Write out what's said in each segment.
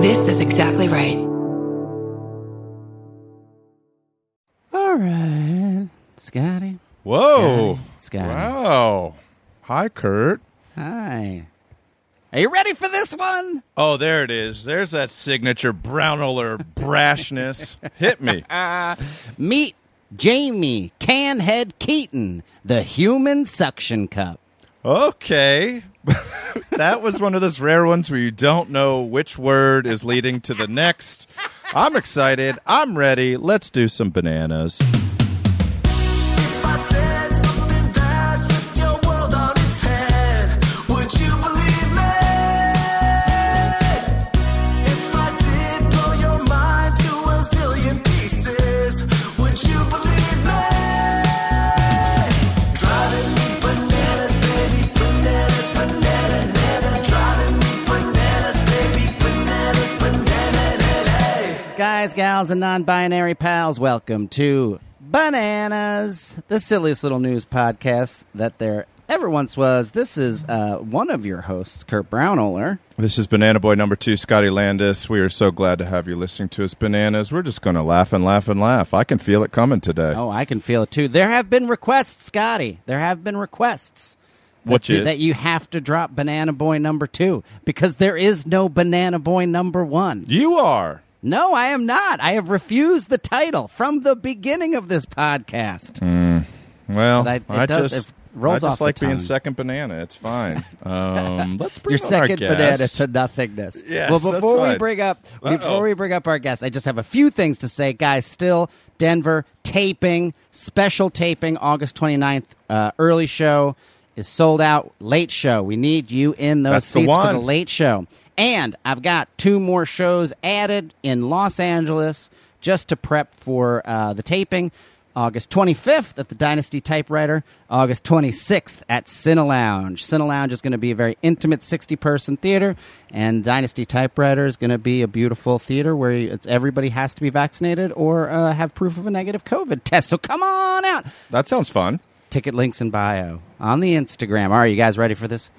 This is exactly right. All right, Scotty. Whoa. Scotty. Wow. Hi, Kurt. Hi. Are you ready for this one? Oh, there it is. There's that signature Braunohler brashness. Hit me. Meet Jamie Canhead Keaton, the human suction cup. Okay. that was one of those rare ones where you don't know which word is leading to the next. I'm excited. I'm ready. Let's do some bananas. Guys, gals, and non binary pals, welcome to Bananas, the silliest little news podcast that there ever once was. This is uh, one of your hosts, Kurt Braunohler. This is Banana Boy number two, Scotty Landis. We are so glad to have you listening to us, Bananas. We're just going to laugh and laugh and laugh. I can feel it coming today. Oh, I can feel it too. There have been requests, Scotty. There have been requests. What you- that you have to drop Banana Boy number two because there is no Banana Boy number one. You are. No, I am not. I have refused the title from the beginning of this podcast. Well, But I- it I, does- just, it rolls I off just the like being second banana. It's fine. Um, let's bring Your on our second banana to nothingness. Yes, well, before we right. bring up Uh-oh. before we bring up our guest, I just have a few things to say, guys. Still, Denver taping, special taping, August 29th, uh, early show is sold out. Late show, we need you in those That's the seats for the late show. And I've got two more shows added in Los Angeles just to prep for uh, the taping. August 25th at the Dynasty Typewriter, August 26th at Cine Lounge. Cine Lounge is going to be a very intimate 60 person theater, and Dynasty Typewriter is going to be a beautiful theater where it's, everybody has to be vaccinated or uh, have proof of a negative COVID test. So come on out. That sounds fun. Ticket links in bio on the Instagram. All right, you guys ready for this.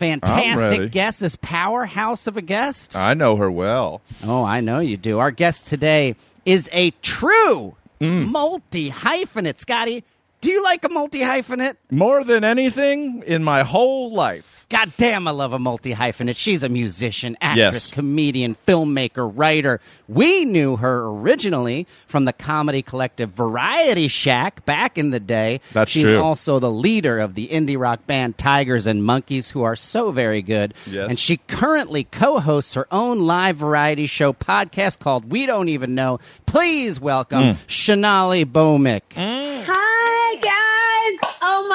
Fantastic guest, this powerhouse of a guest? I know her well. Oh, I know you do. Our guest today is a true Mm. multi hyphenate. Scotty, do you like a multi hyphenate? More than anything in my whole life. God damn, I love a multi hyphenate. She's a musician, actress, Yes. comedian, filmmaker, writer. We knew her originally from the comedy collective Variety Shack back in the day. That's She's true. also the leader of the indie rock band Tigers and Monkeys, who are so very good. Yes. And she currently co hosts her own live variety show podcast called We Don't Even Know. Please welcome Mm. Shonali Bhowmik. Hi guys! Oh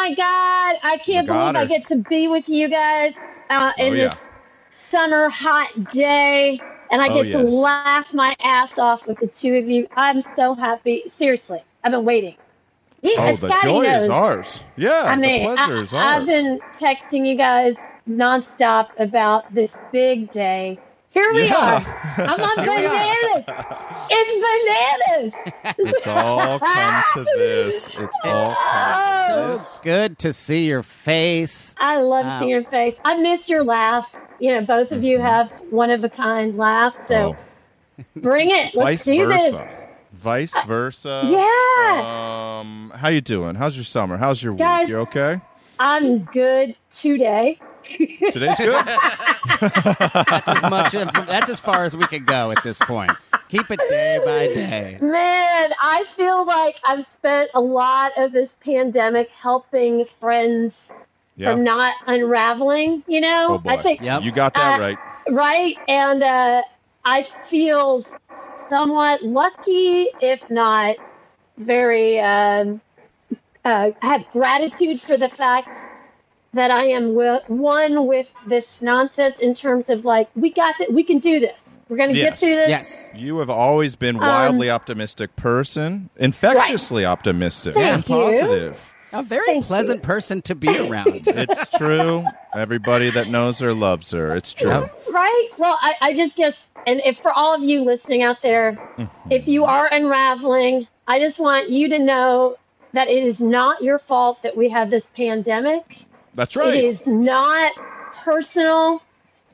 my god, I can't believe I get to be with you guys uh, in Oh, this summer hot day, and I Oh, get to laugh my ass off with the two of you. I'm so happy. Seriously, I've been waiting. He, Oh, the Scotty joy knows. is ours. Yeah, I mean, the pleasure is I, ours. I've been texting you guys nonstop about this big day. Here we Yeah. are. I'm on bananas. It's bananas. It's all come to this. It's all come to So this. good to see your face. I love Wow. seeing your face. I miss your laughs. You know, both of you have one of a kind laughs. So Oh, bring it. Let's vice do versa. this. Vice versa. Yeah. Um, how you doing? How's your summer? How's your Guys. week? You okay? I'm good today. Today's good. That's as much. That's as far as we can go at this point. Keep it day by day. Man, I feel like I've spent a lot of this pandemic helping friends Yeah. from not unraveling, you know? Oh boy. I think Yep. You got that Uh, right. right and uh, i feel somewhat lucky if not very um, uh, I have gratitude for the fact that i am wi- one with this nonsense in terms of like we got it we can do this we're going to Yes. get through this Yes. You have always been Um, wildly optimistic person, infectiously optimistic Thank and you. positive. A very Thank pleasant you. person to be around. It's true. Everybody that knows her loves her. It's true. Yep. right well I, I just guess and if for all of you listening out there if you are unraveling i just want you to know that it is not your fault that we have this pandemic That's right. It is not personal.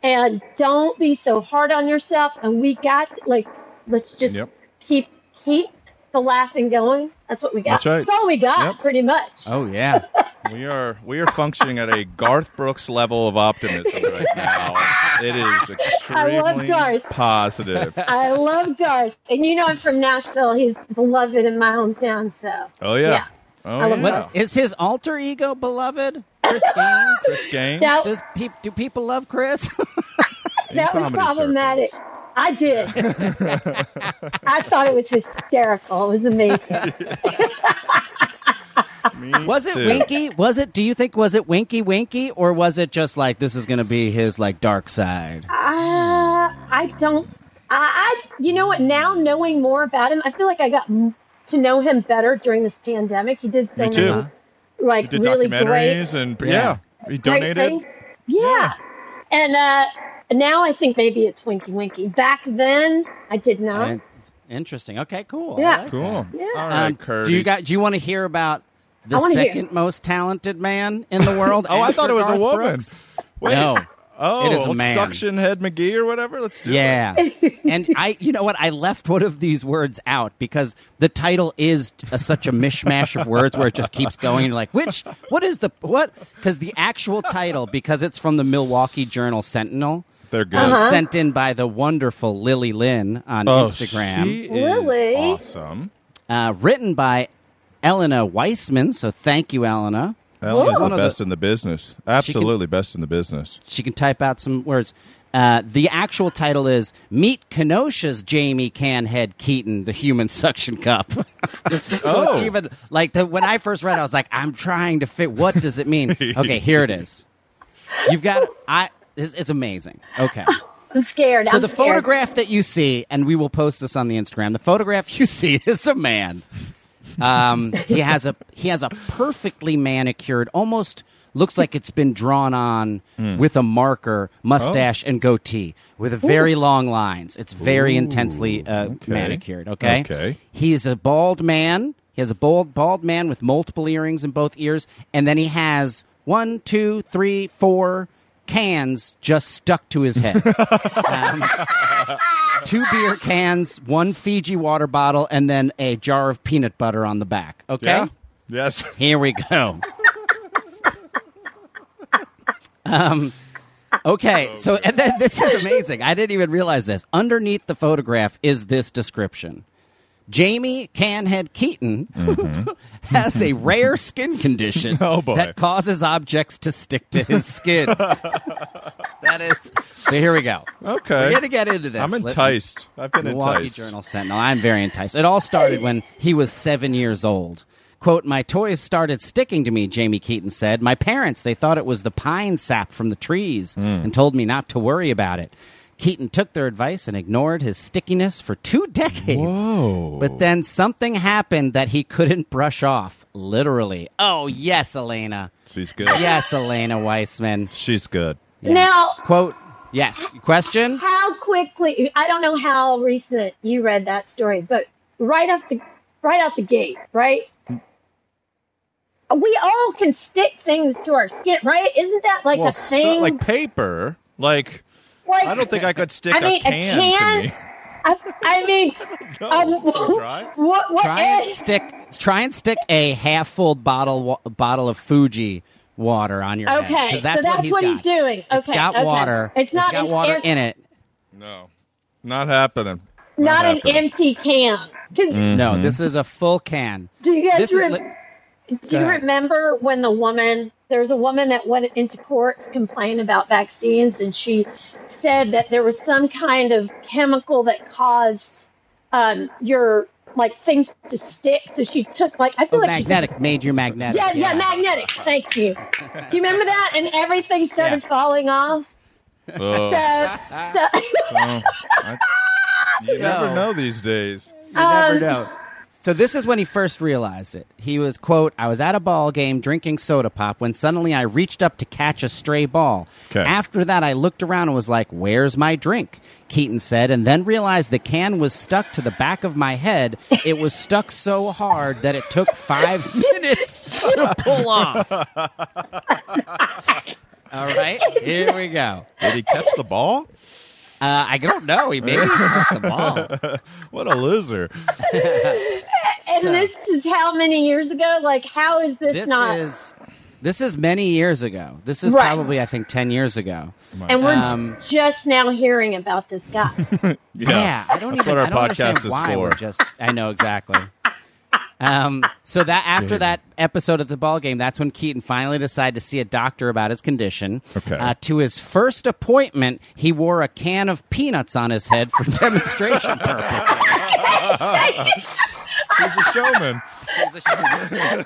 and don't be so hard on yourself. And we got like, let's just Yep. keep keep the laughing going. That's what we got. That's right. That's all we got, Yep. pretty much. Oh yeah. We are we are functioning at a Garth Brooks level of optimism right now. It is extremely Garth. positive. I love Garth, and you know I'm from Nashville. He's beloved in my hometown. So Oh yeah. Yeah. Oh I love yeah. What is his alter ego beloved? Chris Gaines? Chris Gaines. Now- Does peop do people love Chris? that was problematic. circles. I did. I thought it was hysterical. It was amazing. Was it too. Winky? Was it? Do you think was it Winky Winky, or was it just like this is going to be his like dark side? Uh, I don't. I, I, you know what? Now knowing more about him, I feel like I got to know him better during this pandemic. He did so Me too. Many, like Did really great, documentaries and Yeah. yeah, he donated. things. Yeah. and uh, now I think maybe it's Winky Winky. Back then, I did not. And- Interesting. Okay, cool. Yeah. like Cool. Yeah. All right, Um, Curdy. do you got? Do you want to hear about the I wanna hear. second most talented man in the world? Oh, I thought it was a Garth woman. Wait. No. Oh, It is a man. Suction Head McGee or whatever. Let's do it. Yeah. and I, you know what? I left one of these words out because the title is a, such a mishmash of words where it just keeps going. You're like, which, what is the, what? Because the actual title, because it's from the Milwaukee Journal Sentinel, They're good. Uh-huh. sent in by the wonderful Lily Lynn on Oh, Instagram, she is Lily. awesome. uh, written by Elena Weissman. So thank you, Elena. Ellen's one the of the- best in the business. Absolutely best in the business. She can type out some words. Uh, the actual title is Meet Kenosha's Jamie Canhead Keaton, the human suction cup. so Oh. it's even like the, when I first read it, I was like, I'm trying to fit. What does it mean? Okay, here it is. You've got, I, it's, it's amazing. Okay. I'm scared. So I'm the scared. photograph that you see, and we will post this on the Instagram. The photograph you see is a man. Um, he has a he has a perfectly manicured, almost looks like it's been drawn on with a marker, mustache and goatee, with very long lines. It's very intensely uh, okay. manicured. Okay. Okay. He is a bald man. He has a bald bald man with multiple earrings in both ears, and then he has one, two, three, four cans just stuck to his head. Um, two beer cans, one Fiji water bottle, and then a jar of peanut butter on the back. Okay? Yeah. Yes. Here we go. um, okay, so and then this is amazing. I didn't even realize this. Underneath the photograph is this description. Jamie Canhead Keaton has a rare skin condition Mm-hmm. Oh, that causes objects to stick to his skin. that is. So here we go. Okay. We're gonna get into this. I'm enticed. I've been Milwaukee enticed. Journal Sentinel. I'm very enticed. It all started when he was seven years old. Quote, my toys started sticking to me, Jamie Keaton said. My parents, they thought it was the pine sap from the trees Hmm. and told me not to worry about it. Keaton took their advice and ignored his stickiness for two decades. Whoa. But then something happened that he couldn't brush off, literally. Oh, yes, Elena. She's good. Yes, Elena Weissman. She's good. Now, Quote, yes. Question? how quickly? I don't know how recent you read that story, but right off the right out the gate, right? We all can stick things to our skin, right? Isn't that like well, a so- thing? like paper. Like Like, I don't think I could stick I mean, a a can, can- to me. I, I mean, No. um, Try. what? What? try and stick try and stick a half full bottle wa- bottle of Fuji water on your head. Okay, that's so that's what, what he's, he's got. doing. It's Okay, got okay. water. It's not got water air- in it. No. Not happening. not an happening. empty can. 'Cause No, this is a full can. do you guys This is li- do you ahead. remember when the woman there was a woman that went into court to complain about vaccines and she said that there was some kind of chemical that caused um, your like things to stick. So she took like I feel oh, like she magnetic made you magnetic. Yeah, yeah, magnetic. Thank you. Do you remember that? And everything started Yeah. falling off. Ugh. So, so Oh, I- you So- never know these days. You never Um, know. So this is when he first realized it. He was quote, "I was at a ball game drinking soda pop when suddenly I reached up to catch a stray ball. Okay. After that, I looked around and was like, "Where's my drink?" Keaton said, and then realized the can was stuck to the back of my head. It was stuck so hard that it took five minutes to pull off. All right, here we go. Did he catch the ball? Uh, I don't know. He maybe caught the ball. What a loser! And So- this is how many years ago? Like, how is this, This not? is this is many years ago. This is Right. probably I think ten years ago. and we're Um, just now hearing about this guy. Yeah, I don't That's even. what our I don't understand podcast is why for. We're just. I know exactly. Um, so that after that episode of the ball game, that's when Keaton finally decided to see a doctor about his condition. Okay. Uh, to his first appointment, he wore a can of peanuts on his head for demonstration purposes. He's a showman.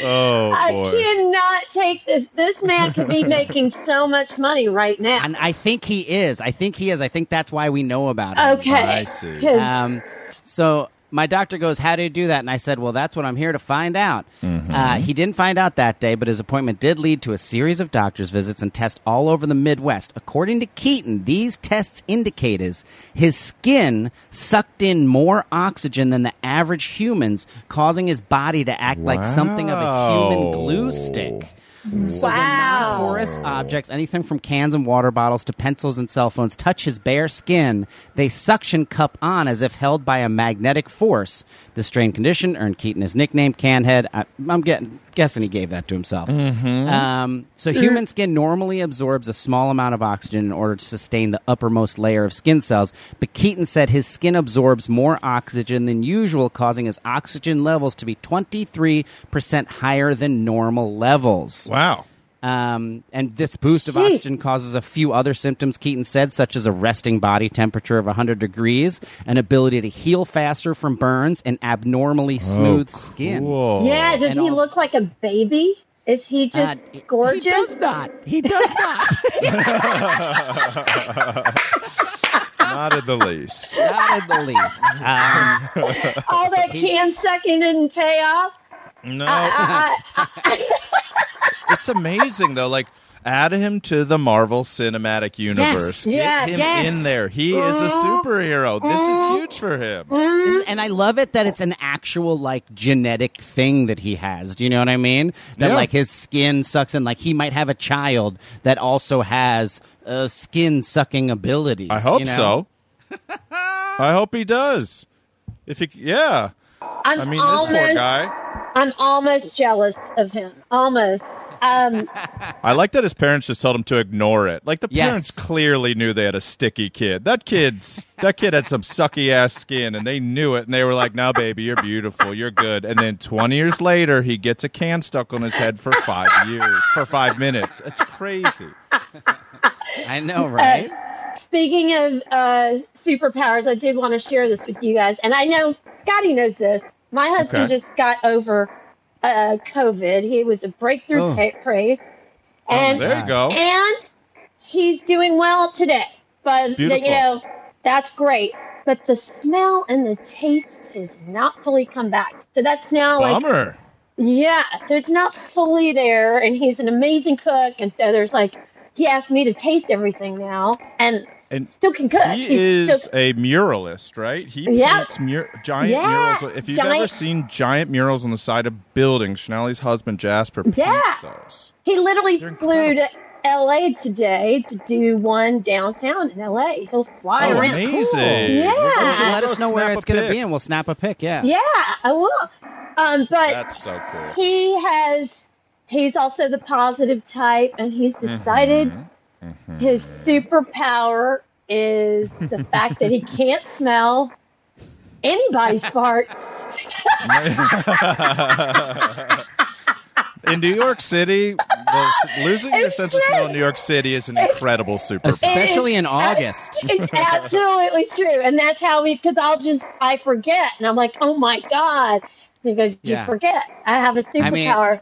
Oh boy. I cannot take this. This man could be making so much money right now. and I think he is. I think he is. I think that's why we know about him. okay. I see. Um, so my doctor goes, "How do you do that?" And I said, "Well, that's what I'm here to find out." Uh, he didn't find out that day, but his appointment did lead to a series of doctor's visits and tests all over the Midwest. According to Keaton, these tests indicate his skin sucked in more oxygen than the average humans, causing his body to act like something of a human glue stick. So when Wow. non-porous objects, anything from cans and water bottles to pencils and cell phones, touch his bare skin, they suction cup on as if held by a magnetic force. The strained condition earned Keaton his nickname, Canhead. I, I'm getting, guessing he gave that to himself. Um, so human skin normally absorbs a small amount of oxygen in order to sustain the uppermost layer of skin cells, but Keaton said his skin absorbs more oxygen than usual, causing his oxygen levels to be 23% higher than normal levels. Wow. Um, and this boost of Jeez. oxygen causes a few other symptoms, Keaton said, such as a resting body temperature of 100 degrees, an ability to heal faster from burns, and abnormally smooth skin. Cool. yeah, does and he all- look like a baby? Is he Uh, just he- gorgeous? He does not. He does not. Not in the least. not in the least. Um, All that can sucking didn't pay off. No, I, I, it's amazing though. Like, add him to the Marvel Cinematic Universe. Get Yes. him Yes. in there. He is a mm-hmm. superhero. This is mm-hmm. huge for him. Mm-hmm. And I love it that it's an actual like genetic thing that he has. Do you know what I mean? That Yeah. like his skin sucks in. Like he might have a child that also has uh, skin sucking abilities. I hope you know? so. I hope he does. If he, yeah. I'm I mean, almost, this poor guy. I'm almost jealous of him. Almost. Um, I like that his parents just told him to ignore it. Like the Yes. parents clearly knew they had a sticky kid. That kid's that kid had some sucky ass skin, and they knew it. And they were like, "Now, baby, you're beautiful, you're good." And then 20 years later, he gets a can stuck on his head for five years, for five minutes. It's crazy. I know, right? speaking of uh, superpowers, I did want to share this with you guys, and I know Scotty knows this. My husband Okay. just got over uh, COVID. He was a breakthrough Oh. ca- case, and there you go. and he's doing well today. But Beautiful. you know that's great. But the smell and the taste has not fully come back. So that's now like Bummer. yeah, so it's not fully there, and he's an amazing cook, and so there's like he asked me to taste everything now, and, And still can cook. He He's is still- a muralist, right? He Yeah. paints mur- giant Yeah, murals. If you've ever seen giant murals on the side of buildings, Shonali's husband Jasper paints Yeah. those. he literally They're flew to L.A. today to do one downtown in L.A. He'll fly Oh, around. amazing! Yeah. We're You should let us know where it's going to be, and we'll snap a pic. Yeah. Yeah, I will. Um, but That's so cool. he has. He's also the positive type, and he's decided Mm-hmm. Mm-hmm. his superpower is the fact that he can't smell anybody's farts. in New York City, the, losing your It's sense of smell in. New York City is an incredible superpower. Especially in August. It's absolutely true, and that's how we. Because I'll just I forget, and I'm like, oh my god. And he goes, you Yeah. forget. I have a I mean- superpower.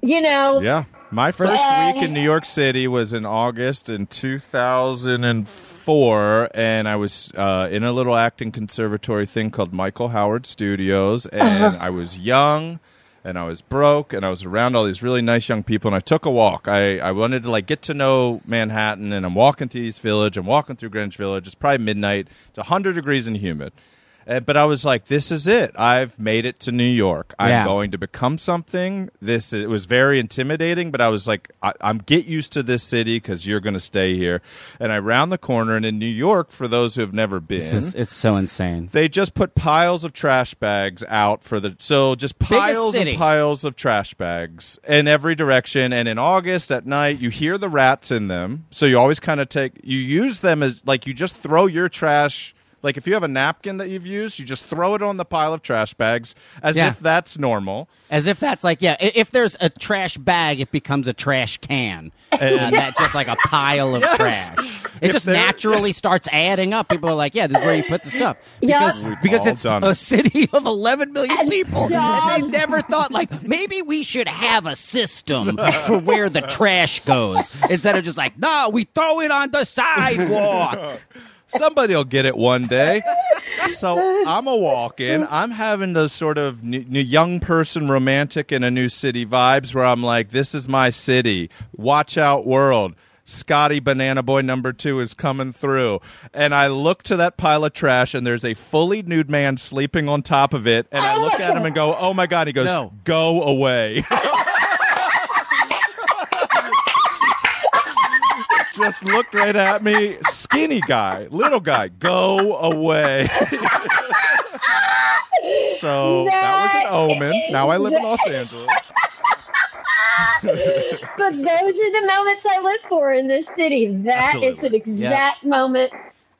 you know. Yeah. My first week in New York City was in August in 2004, and I was uh, in a little acting conservatory thing called Michael Howard Studios, and I was young, and I was broke, and I was around all these really nice young people, and I took a walk. I, I wanted to like get to know Manhattan, and I'm walking through East Village, I'm walking through Greenwich Village. It's probably midnight. It's 100 degrees and humid. And, but I was like, this is it. I've made it to New York. I'm Yeah. going to become something. This it was very intimidating, but I was like, I, I'm get used to this city because you're going to stay here. And I round the corner, and in New York, for those who have never been, It's, it's so insane. they just put piles of trash bags out for the so just piles and piles of trash bags in every direction and in august at night you hear the rats in them so you always kind of take you use them as like you just throw your trash like if you have a napkin that you've used you just throw it on the pile of trash bags as Yeah. if that's normal As if that's like, yeah, if there's a trash bag, it becomes a trash can. And uh, that's just like a pile of trash. It If just there- naturally starts adding up. People are like, yeah, this is where you put the stuff. Yeah. Because, We've because it's a it. city of 11 million And people. And they never thought, like, maybe we should have a system for where the trash goes. Instead of just like, no, we throw it on the sidewalk. Somebody will get it one day. So I'm a walk in. I'm having those sort of new, new young person romantic in a new city vibes where I'm like, this is my city. Watch out, world. Scotty Banana Boy number two is coming through. And I look to that pile of trash and there's a fully nude man sleeping on top of it. And I look at him and go, oh my God. He goes, No. go away. Just looked right at me. Skinny guy, little guy, go away. so that was an omen. Now I live in Los Angeles. but those are the moments I live for in this city. That is Absolutely. an exact moment.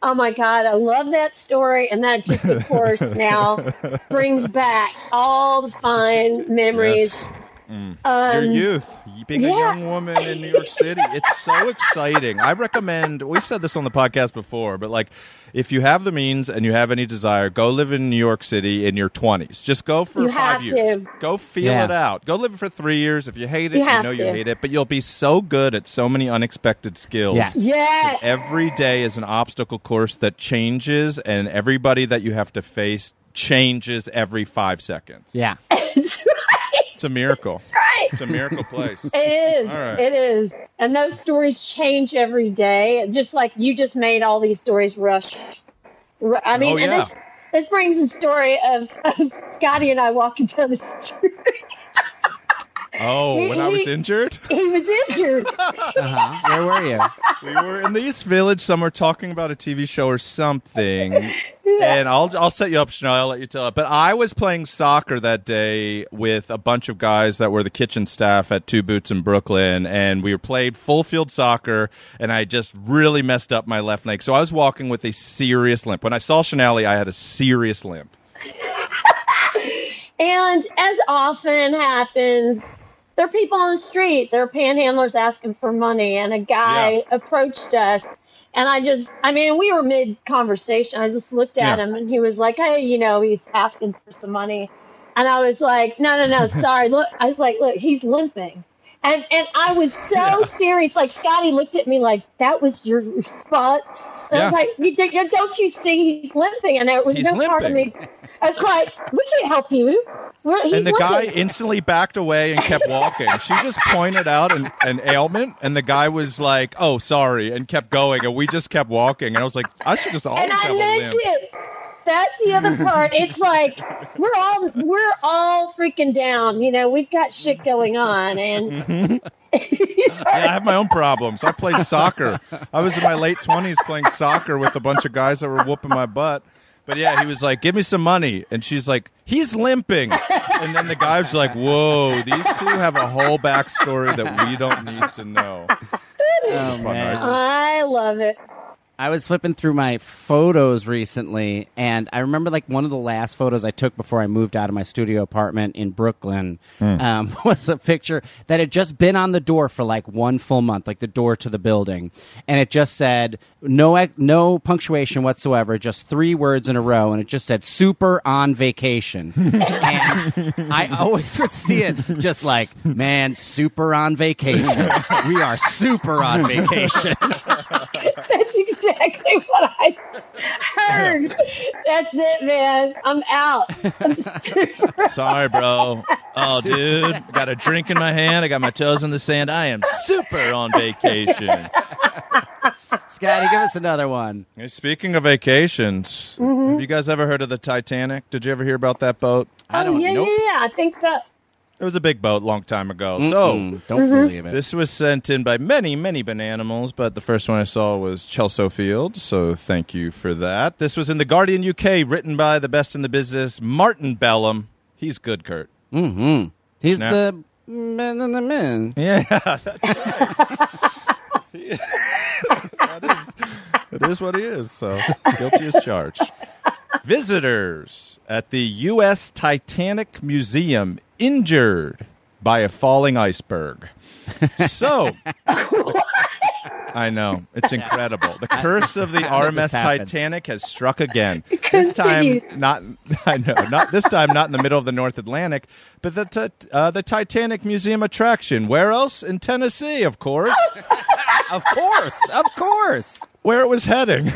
Oh my God, I love that story. And that just, of course, now brings back all the fine memories. Yes. Um, Your youth, being a young woman in New York City, it's so exciting. I recommend. We've said this on the podcast before, but like, if you have the means and you have any desire, go live in New York City in your twenties. Just go for You five have years. to. Go feel Yeah. it out. Go live for three years. If you hate it, You you, have know you hate it, but you'll be so good at so many unexpected skills. Yes. Yes. Every day is an obstacle course that changes, and everybody that you have to face changes every five seconds. Yeah. It's a miracle. right. It's a miracle place. It is. Right. It is. And those stories change every day. Just like you just made all these stories rush. I mean, Oh, yeah. this, this brings the story of, of Scotty and I walking down the street. Oh, when I was injured? he was injured. Uh-huh. Where were you? we were in the East Village somewhere talking about a TV show or something. And I'll I'll set you up, Chanel. I'll let you tell it. But I was playing soccer that day with a bunch of guys that were the kitchen staff at Two Boots in Brooklyn, and we played full field soccer. And I just really messed up my left leg, so I was walking with a serious limp. When I saw Chanel, I had a serious limp. And as often happens, there are people on the street, there are panhandlers asking for money, and a guy Yeah. approached us. And I just, I mean, we were mid conversation. I just looked at Yeah. him and he was like, hey, you know, he's asking for some money. And I was like, no, no, no, sorry. Look, I was like, look, he's limping. And, and I was so serious. Like, Scotty looked at me like, that was your response. And I was Yeah. like, you, you- don't you see he's limping? And there was He's no part of me. I was like, we can't help you. We're, and the guy instantly backed away and kept walking. she just pointed out an, an ailment, and the guy was like, "Oh, sorry," and kept going. And we just kept walking. And I was like, "I should just always and I have a limp." it. That's the other part. It's like we're all we're all freaking down. You know, we've got shit going on, and Yeah, I have my own problems. I played soccer. I was in my late twenties playing soccer with a bunch of guys that were whooping my butt. But yeah, he was like, "Give me some money," and she's like, "He's limping." And then the guy was like, "Whoa, these two have a whole backstory that we don't need to know." Oh, man. I love it. I was flipping through my photos recently, and I remember like one of the last photos I took before I moved out of my studio apartment in Brooklyn um, was a picture that had just been on the door for like one full month, like the door to the building, and it just said no no punctuation whatsoever, just three words in a row, and it just said "super on vacation," and I always would see it just like man, super on vacation. we are super on vacation. That's exactly what I heard. That's it, man. I'm out. I'm super. Sorry, bro. Oh, dude, I got a drink in my hand. I got my toes in the sand. I am super on vacation. Scotty, give us another one. Hey, speaking of vacations, mm-hmm. Have you guys ever heard of the Titanic? Did you ever hear about that boat? Oh, I don't oh, yeah, nope. yeah, yeah. I think so. It was a big boat, long time ago. So Mm-mm, don't believe it. This was sent in by many, many bananimals, but the first one I saw was Chelsea Field, so thank you for that. This was in The Guardian UK, written by the best in the business, Martin Belam. He's good, Kurt. mm-hmm. He's Now- the man in the man. Yeah, that's right. that, is, that is what he is, so guilty as charged. Visitors at the U.S. Titanic Museum injured by a falling iceberg. So, I know it's incredible. The curse of the RMS? Titanic has struck again. This time, not I know, not this time, not in the middle of the North Atlantic, but the ti- uh, the Titanic Museum attraction. Where else? In Tennessee, of course, Of course, of course. where it was heading.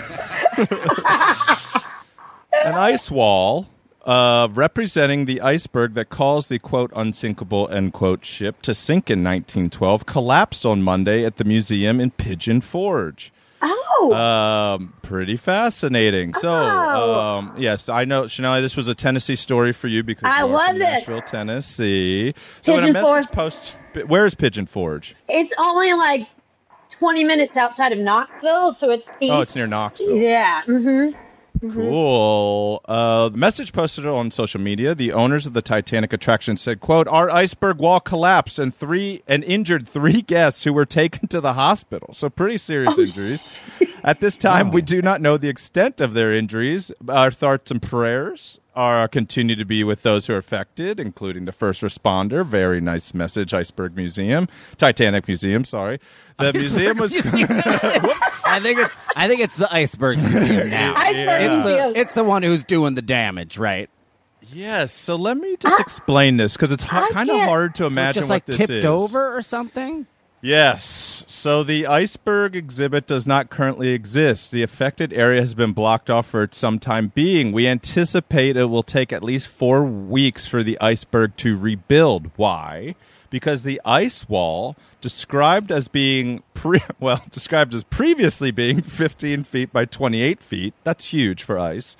An ice wall. Uh, representing the iceberg that caused the quote unsinkable end quote ship to sink in 1912 collapsed on Monday at the museum in Pigeon Forge. Oh, Um, pretty fascinating. So, Oh. um, yes, I know, Shania, this was a Tennessee story for you because I love from it. Tennessee. So, in a Pigeon message Forge. post, where's Pigeon Forge? it's only like 20 minutes outside of Knoxville, so it's east. Oh, it's near Knoxville. Yeah. Hmm Cool. Uh, the message posted on social media. The owners of the Titanic attraction said, "quote Our iceberg wall collapsed and three and injured three guests who were taken to the hospital. So pretty serious injuries. At this time, we do not know the extent of their injuries. Our thoughts and prayers are continue to be with those who are affected, including the first responder. Very nice message. Iceberg Museum, Titanic Museum. Sorry, the museum was." I think it's I think it's the iceberg museum now. Iceberg It's Museum. the, it's the one who's doing the damage, right? Yes. So let me just explain this because it's I kind of hard to So imagine just what like this tipped is. over or something. Yes. So the iceberg exhibit does not currently exist. The affected area has been blocked off for some time being. We anticipate it will take at least four weeks for the iceberg to rebuild. Why? Because the ice wall, described as being pre- well, described as previously being 15 feet by 28 feet, that's huge for ice,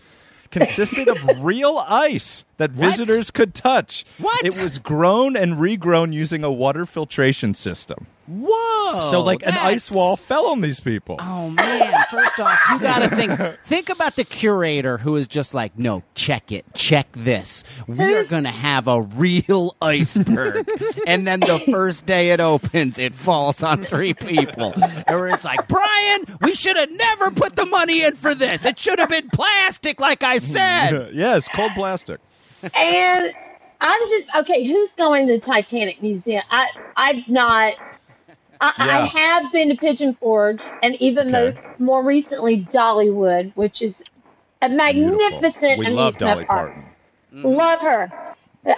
consisted of real ice that visitors could touch. What? It was grown and regrown using a water filtration system. Whoa! So like an ice wall fell on these people. Oh man! First off, you gotta think. Think about the curator who is just like, no, check it, check this. We are gonna have a real iceberg, and then the first day it opens, it falls on three people, and it's like, Brian, we should have never put the money in for this. It should have been plastic, like I said. yes, cold plastic. And I'm just okay. Who's going to the Titanic Museum? I I'm not. I, I have been to Pigeon Forge, and even Okay. though more recently Dollywood, which is a magnificent We amusement love Dolly park. Parton. Love her.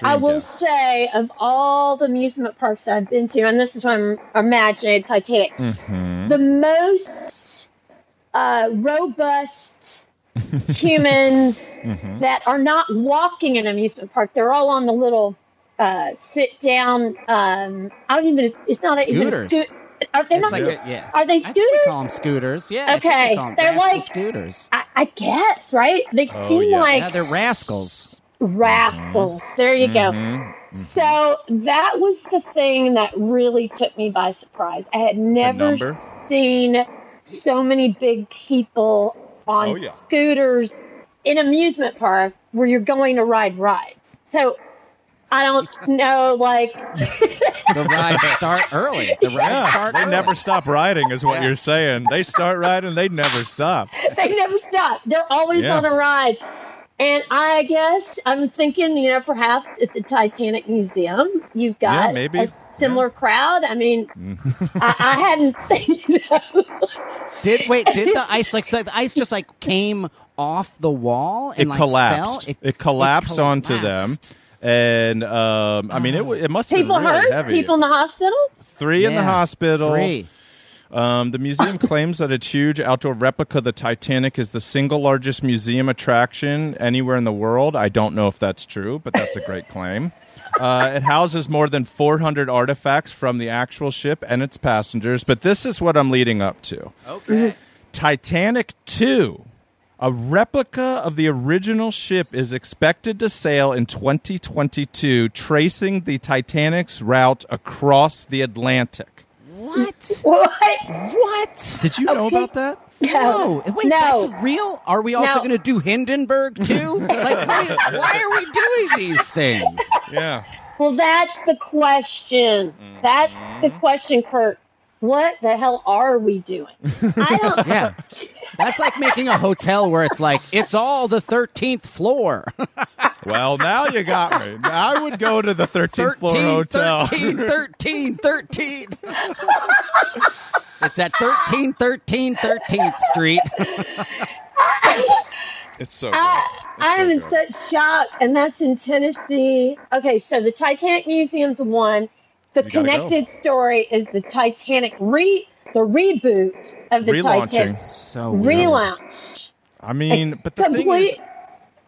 I will guest. say, of all the amusement parks I've been to, and this is what I'm imagining Titanic, Mm-hmm. the most uh, robust humans Mm-hmm. that are not walking in an amusement park. They're all on the little uh, sit down. Um, I don't even. It's, it's not even a Scooters. scoot. Are they It's not? like a- yeah. Are they scooters? I think we scooters? call them scooters. Yeah. Okay, 'em they're like- scooters. I, I guess right. They Oh, seem yeah. like Yeah, they're rascals. rascals. There you go. Mhm. So that was the thing that really took me by surprise. I had never seen so many big people on Oh, yeah. scooters in amusement park where you're going to ride rides. So I don't know, like The rides start early. The rides Yeah, start they early. never stop riding, is what Yeah. you're saying. They start riding, they never stop. they never stop. They're always Yeah. on a ride. And I guess I'm thinking, you know, perhaps at the Titanic Museum, you've got Yeah, maybe. a similar crowd. I mean, I, I hadn't, you know, Did wait? Did the ice like so the ice just like came off the wall and It like, collapsed. Fell? It, collapsed onto them. And um, I mean, it, it must have people been really hurt, heavy. people in the hospital. Three in the hospital. Three. Um, the museum claims that its huge outdoor replica of the Titanic is the single largest museum attraction anywhere in the world. I don't know if that's true, but that's a great claim. Uh, it houses more than 400 artifacts from the actual ship and its passengers, but this is what I'm leading up to. Okay. Titanic 2 A replica of the original ship is expected to sail in 2022, tracing the Titanic's route across the Atlantic. What? What? What? Did you know Okay. about that? No. Wait, No. that's real? Are we also No. going to do Hindenburg too? like, why, why are we doing these things? Yeah. Well, that's the question. That's the mm-hmm. question, Kurt. What the hell are we doing? I don't. Yeah. That's like making a hotel where it's like, it's all the 13th floor. Well, now you got me. I would go to the 13th floor hotel. 13, 13, 13. it's at 13, 13, 13th Street. It's so. I, am so in such shock, and that's in Tennessee. Okay, so the Titanic Museum's one. The You gotta connected story is the Titanic re the reboot of the Relaunching. Titanic So weird. relaunch. I mean, but the thing is,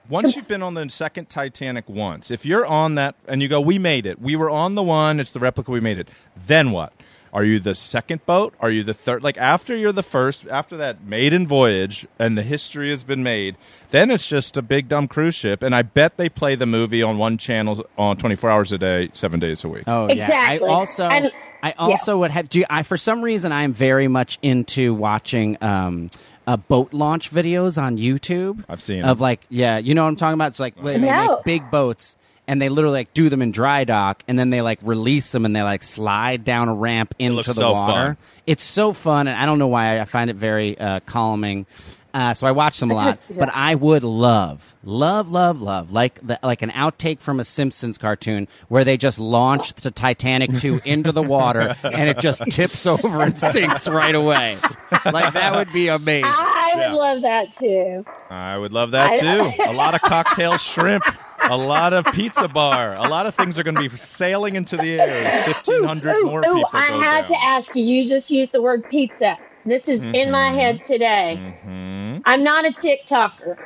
once you've been on the second Titanic once, if you're on that and you go, we made it, we were on the one, it's the replica, we made it, then what? Are you the second boat? Are you the third? Like after you're the first, after that maiden voyage and the history has been made, then it's just a big dumb cruise ship. And I bet they play the movie on one channel on 24 hours a day, seven days a week. Oh Exactly. yeah. I also And- I also would have do I for some reason I'm very much into watching um uh, boat launch videos on YouTube. I've seen of them. like yeah, you know what I'm talking about. It's like they, they make big boats and they literally like do them in dry dock and then they like release them and they like slide down a ramp into the so water. fun. It's so fun and I don't know why I find it very uh, calming. Uh, so I watch them a lot, Yeah. but I would love, love, love, love, like the, like an outtake from a Simpsons cartoon where they just launch the Titanic two into the water and it just tips over and sinks right away. Like that would be amazing. I would Yeah. love that too. I would love that I- too. a lot of cocktail shrimp, a lot of pizza bar, a lot of things are going to be sailing into the air. Fifteen hundred more ooh, people. I had down. to ask you. You just used the word pizza. This is in Mm-hmm. my head today. Mhm. I'm not a TikToker,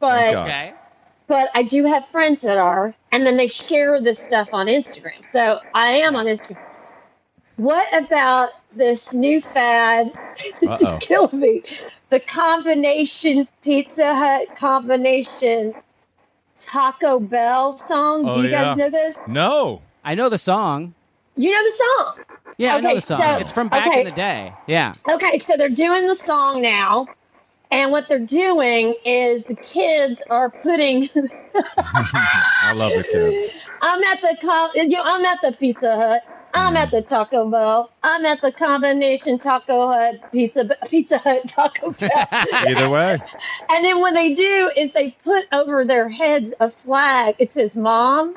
but Okay. but I do have friends that are, and then they share this stuff on Instagram. So I am on Instagram. What about this new fad? this is killing me. The combination Pizza Hut combination Taco Bell song. Oh, do you yeah. guys know this? No. I know the song. You know the song. Yeah, I know the song. so- it's from back okay. in the day. Yeah. Okay, so they're doing the song now. And what they're doing is the kids are putting I love the kids. I'm at the com- you know, I'm at the Pizza Hut. I'm at the Taco Bell. I'm at the combination Taco Hut Pizza Pizza Hut Taco Bell. Either way. and then what they do is they put over their heads a flag. It says mom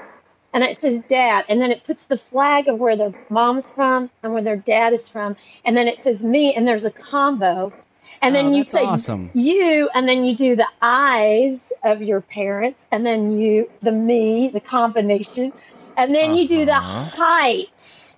and it says dad. And then it puts the flag of where their mom's from and where their dad is from. And then it says me and there's a combo. And then Oh, you say awesome. you, and then you do the eyes of your parents, and then you the me, the combination, and then you do the Uh-huh. height.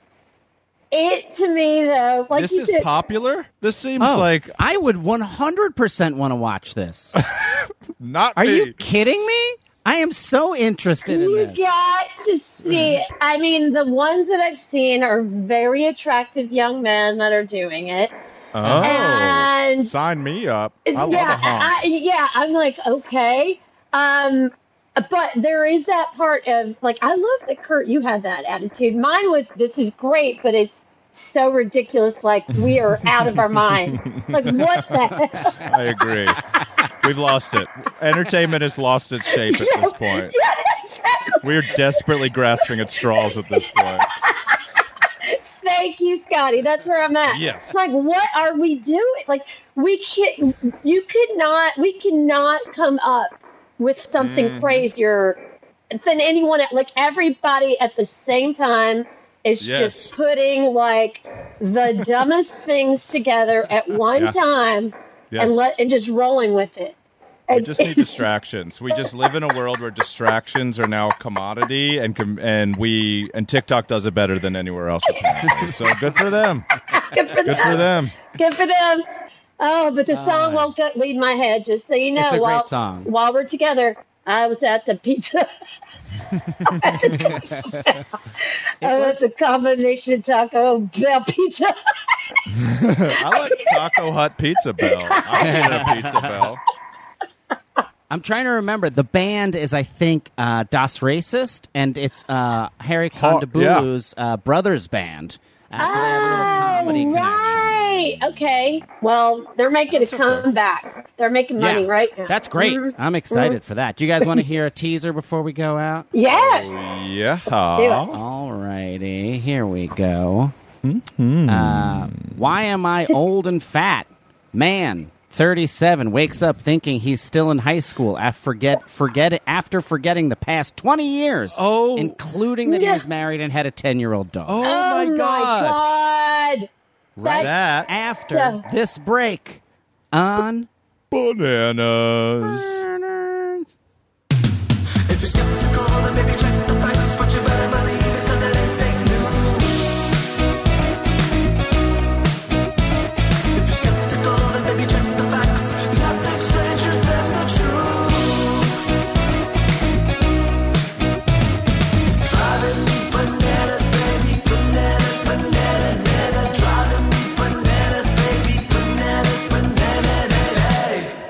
It to me though, like this you is said, popular. This seems Oh, like I would 100% want to watch this. not Are me. you kidding me? I am so interested in you this. got to see it. I mean, the ones that I've seen are very attractive young men that are doing it, Oh, and sign me up. I yeah, a honk. I, yeah, I'm like, okay. Um, but there is that part of like, I love that Kurt, you had that attitude. Mine was, this is great, but it's so ridiculous. Like we are out of our minds. Like what the hell? I agree. We've lost it. Entertainment has lost its shape at this point. Yeah, exactly. We're desperately grasping at straws at this point. Thank you, Scotty. That's where I'm at. Yes. It's like, what are we doing? Like, we can't, you could not, we cannot come up with something Mm-hmm. crazier than anyone. Like, everybody at the same time is Yes. just putting, like, the dumbest things together at one Yeah. time Yes. and let and just rolling with it. We just need distractions. We just live in a world where distractions are now a commodity, and com- and we and TikTok does it better than anywhere else. Apparently. So good for them. Good for Good them. for them. Good for them. Oh, but the song won't go, leave my head. Just so you know, It's a great while, song. while we're together, I was at the pizza. I was a combination Taco Bell pizza. I like Taco Hut Pizza Bell. I get a Pizza Bell. I'm trying to remember. The band is, I think, uh, Das Racist, and it's uh, Harry Ho- Kondabolu's uh, brother's band. Uh, so they have a little comedy Oh, connection. Right. Okay. Well, they're making a comeback. They're making money Yeah. right now. That's great. Mhm. I'm excited for that. Do you guys want to hear a teaser before we go out? Yes. Yeah. All righty, here we go. Uh, why am I old and fat? Man, 37 wakes up thinking he's still in high school after forget forget it after forgetting the past 20 years. Oh. including that he was married and had a 10-year-old dog. Oh, Oh my god. God. Right That's- after So- this break on bananas.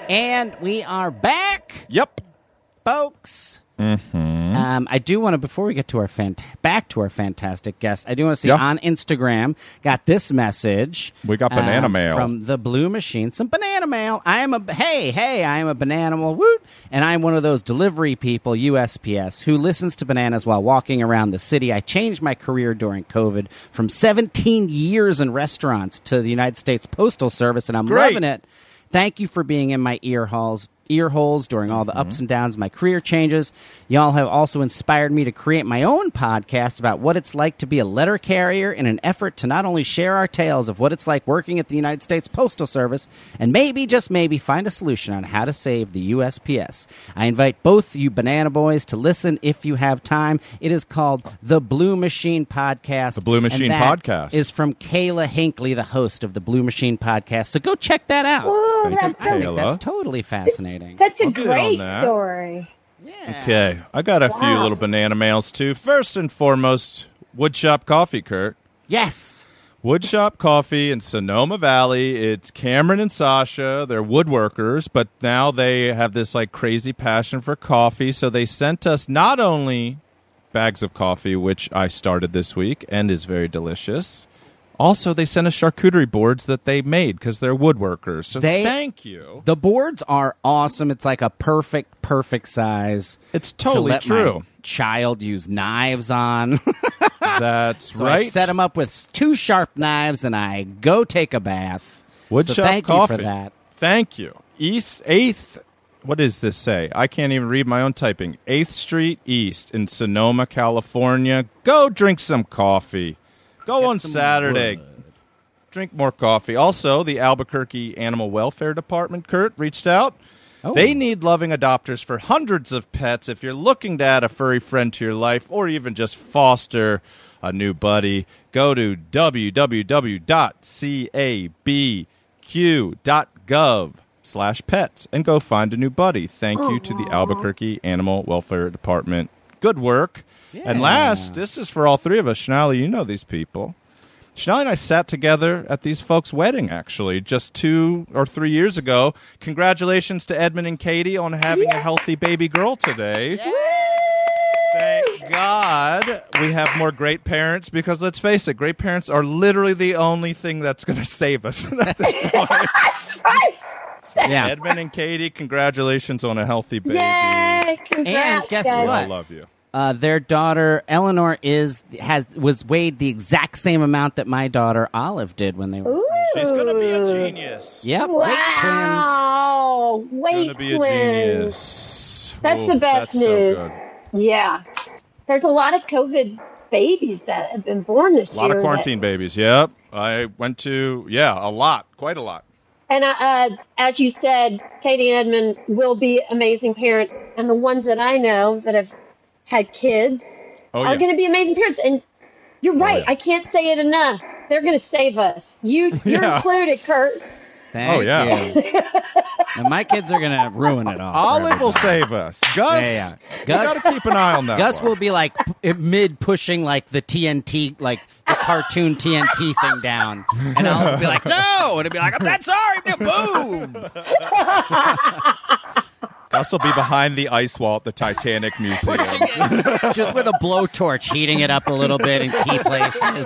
And we are back. Yep. folks. Hmm. Um, I do want to before we get to our fant- back to our fantastic guest. I do want to see Yeah. on Instagram. Got this message. We got banana um, mail. from the Blue Machine. Some banana mail. I am a hey hey. I am a banana woot, and I'm one of those delivery people USPS who listens to bananas while walking around the city. I changed my career during COVID from 17 years in restaurants to the United States Postal Service, and I'm Great. loving it. Thank you for being in my ear holes, ear holes during all the Mm-hmm. ups and downs of my career changes. Y'all have also inspired me to create my own podcast about what it's like to be a letter carrier in an effort to not only share our tales of what it's like working at the United States Postal Service and maybe just maybe find a solution on how to save the USPS. I invite both you banana boys to listen if you have time. It is called The Blue Machine Podcast. The Blue and Machine that Podcast. is from Kayla Hinkley, the host of the Blue Machine Podcast. So go check that out. Oh, Thank you, that's I so, think that's totally fascinating. such a I'll great story. Yeah. Okay, I got a few little banana mails too. First and foremost, Woodshop Coffee, Kurt. Yes. Woodshop Coffee in Sonoma Valley. It's Cameron and Sasha. They're woodworkers, but now they have this like crazy passion for coffee. So they sent us not only bags of coffee, which I started this week and is very delicious. Also, they sent us charcuterie boards that they made because they're woodworkers. So They- thank you. The boards are awesome. It's like a perfect, perfect size. It's to totally let true. My child use knives on. That's so right. I set him up with two sharp knives and I go take a bath. Woodshop so thank Coffee. you for that. Thank you. East Eighth. What does this say? I can't even read my own typing. Eighth Street East in Sonoma, California. Go drink some coffee. Go Get on Saturday. wood. Drink more coffee. Also, the Albuquerque Animal Welfare Department, Kurt, reached out. Oh. They need loving adopters for hundreds of pets. If you're looking to add a furry friend to your life or even just foster a new buddy, go to www.cabq.gov slash pets and go find a new buddy. Thank you to the Albuquerque Animal Welfare Department. Good work. And last, this is for all three of us. Shonali, you know these people. Shonali and I sat together at these folks' wedding, actually, just two or three years ago. Congratulations to Edmund and Katie on having a healthy baby girl today. Thank God we have more great parents because let's face it, great parents are literally the only thing that's going to save us at this point. That's right. Yeah. Edmund and Katie, congratulations on a healthy baby. Yay! Congrats, And guess guys. what? I love you. Uh, their daughter Eleanor is has was weighed the exact same amount that my daughter Olive did when they were. Ooh. She's going to be a genius. Yep, weight twins. Wow! Going Weight to be a twins. genius. That's Oof, the best that's news. good. Yeah. There's a lot of COVID babies that have been born this year. A year. lot of that- quarantine babies. Yep. I went to, yeah, a lot. Quite a lot. And uh, uh, as you said, Katie and Edmund will be amazing parents, and the ones that I know that have had kids Oh, are yeah. going to be amazing parents. And you're oh, right; yeah. I can't say it enough. They're going to save us. You, you're Yeah. included, Kurt. Thank Oh, yeah. you. and my kids are gonna ruin it all. for Olive will save us. Gus, Yeah, yeah. Gus- got to keep an eye on that. Gus one. will be like p- mid pushing like the TNT, like the cartoon TNT thing down, and I'll be like, "No," and it'll be like, "I'm that sorry." Boom. Gus Ross will be behind the ice wall at the Titanic Museum. Just with a blowtorch, heating it up a little bit in key places.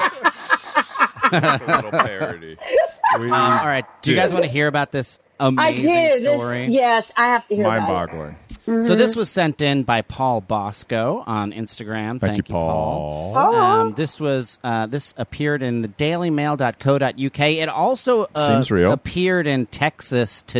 a little parody. We, Um, all right. Do you guys want to hear about this I amazing do. story? This, yes, I have to hear about it. mind-boggling. So this was sent in by Paul Bosco on Instagram. Thank, Thank, you, Paul. Oh. Um, this was uh, this appeared in the dailymail.co.uk. It also uh, Seems real. appeared in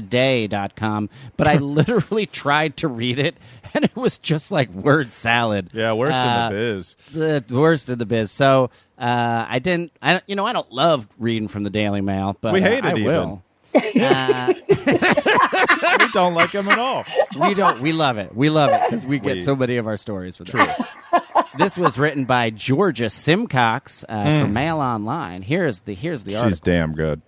texastoday.com, but I literally tried to read it and it was just like word salad. Yeah, worst Uh, in the biz. the worst in the biz. So uh, I didn't. I don't- you know I don't love reading from the Daily Mail, but We uh, hate I it even. will. Uh, we don't like him at all. we don't. We love it. We love it because we get We- so many of our stories from True. This was written by Georgia Simcox uh, for Mail Online. Here's the here's the. She's article. damn good.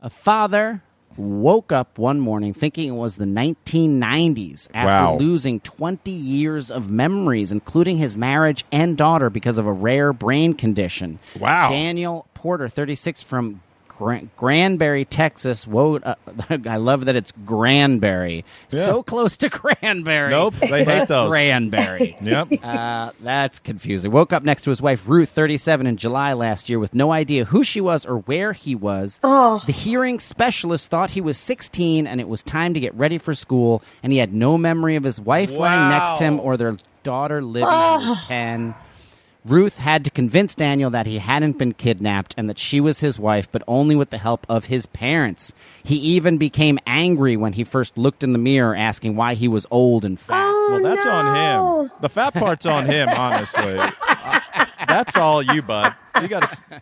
A father woke up one morning thinking it was the 1990s after Wow. losing 20 years of memories, including his marriage and daughter, because of a rare brain condition. Wow. Daniel Porter, 36, from Gran- Granbury, Texas. Woke, uh, I love that it's Granbury. Yeah. So close to Cranberry. Nope, they hate those. Granbury. Yep. Uh, that's confusing. Woke up next to his wife Ruth, 37, in July last year with no idea who she was or where he was. Oh. The hearing specialist thought he was 16 and it was time to get ready for school, and he had no memory of his wife lying next to him or their daughter Libby, who was 10. Ruth had to convince Daniel that he hadn't been kidnapped and that she was his wife, but only with the help of his parents. He even became angry when he first looked in the mirror, asking why he was old and fat. Oh, Well, that's no. on him. The fat part's on him, honestly. Uh, that's all you, bud. You got to,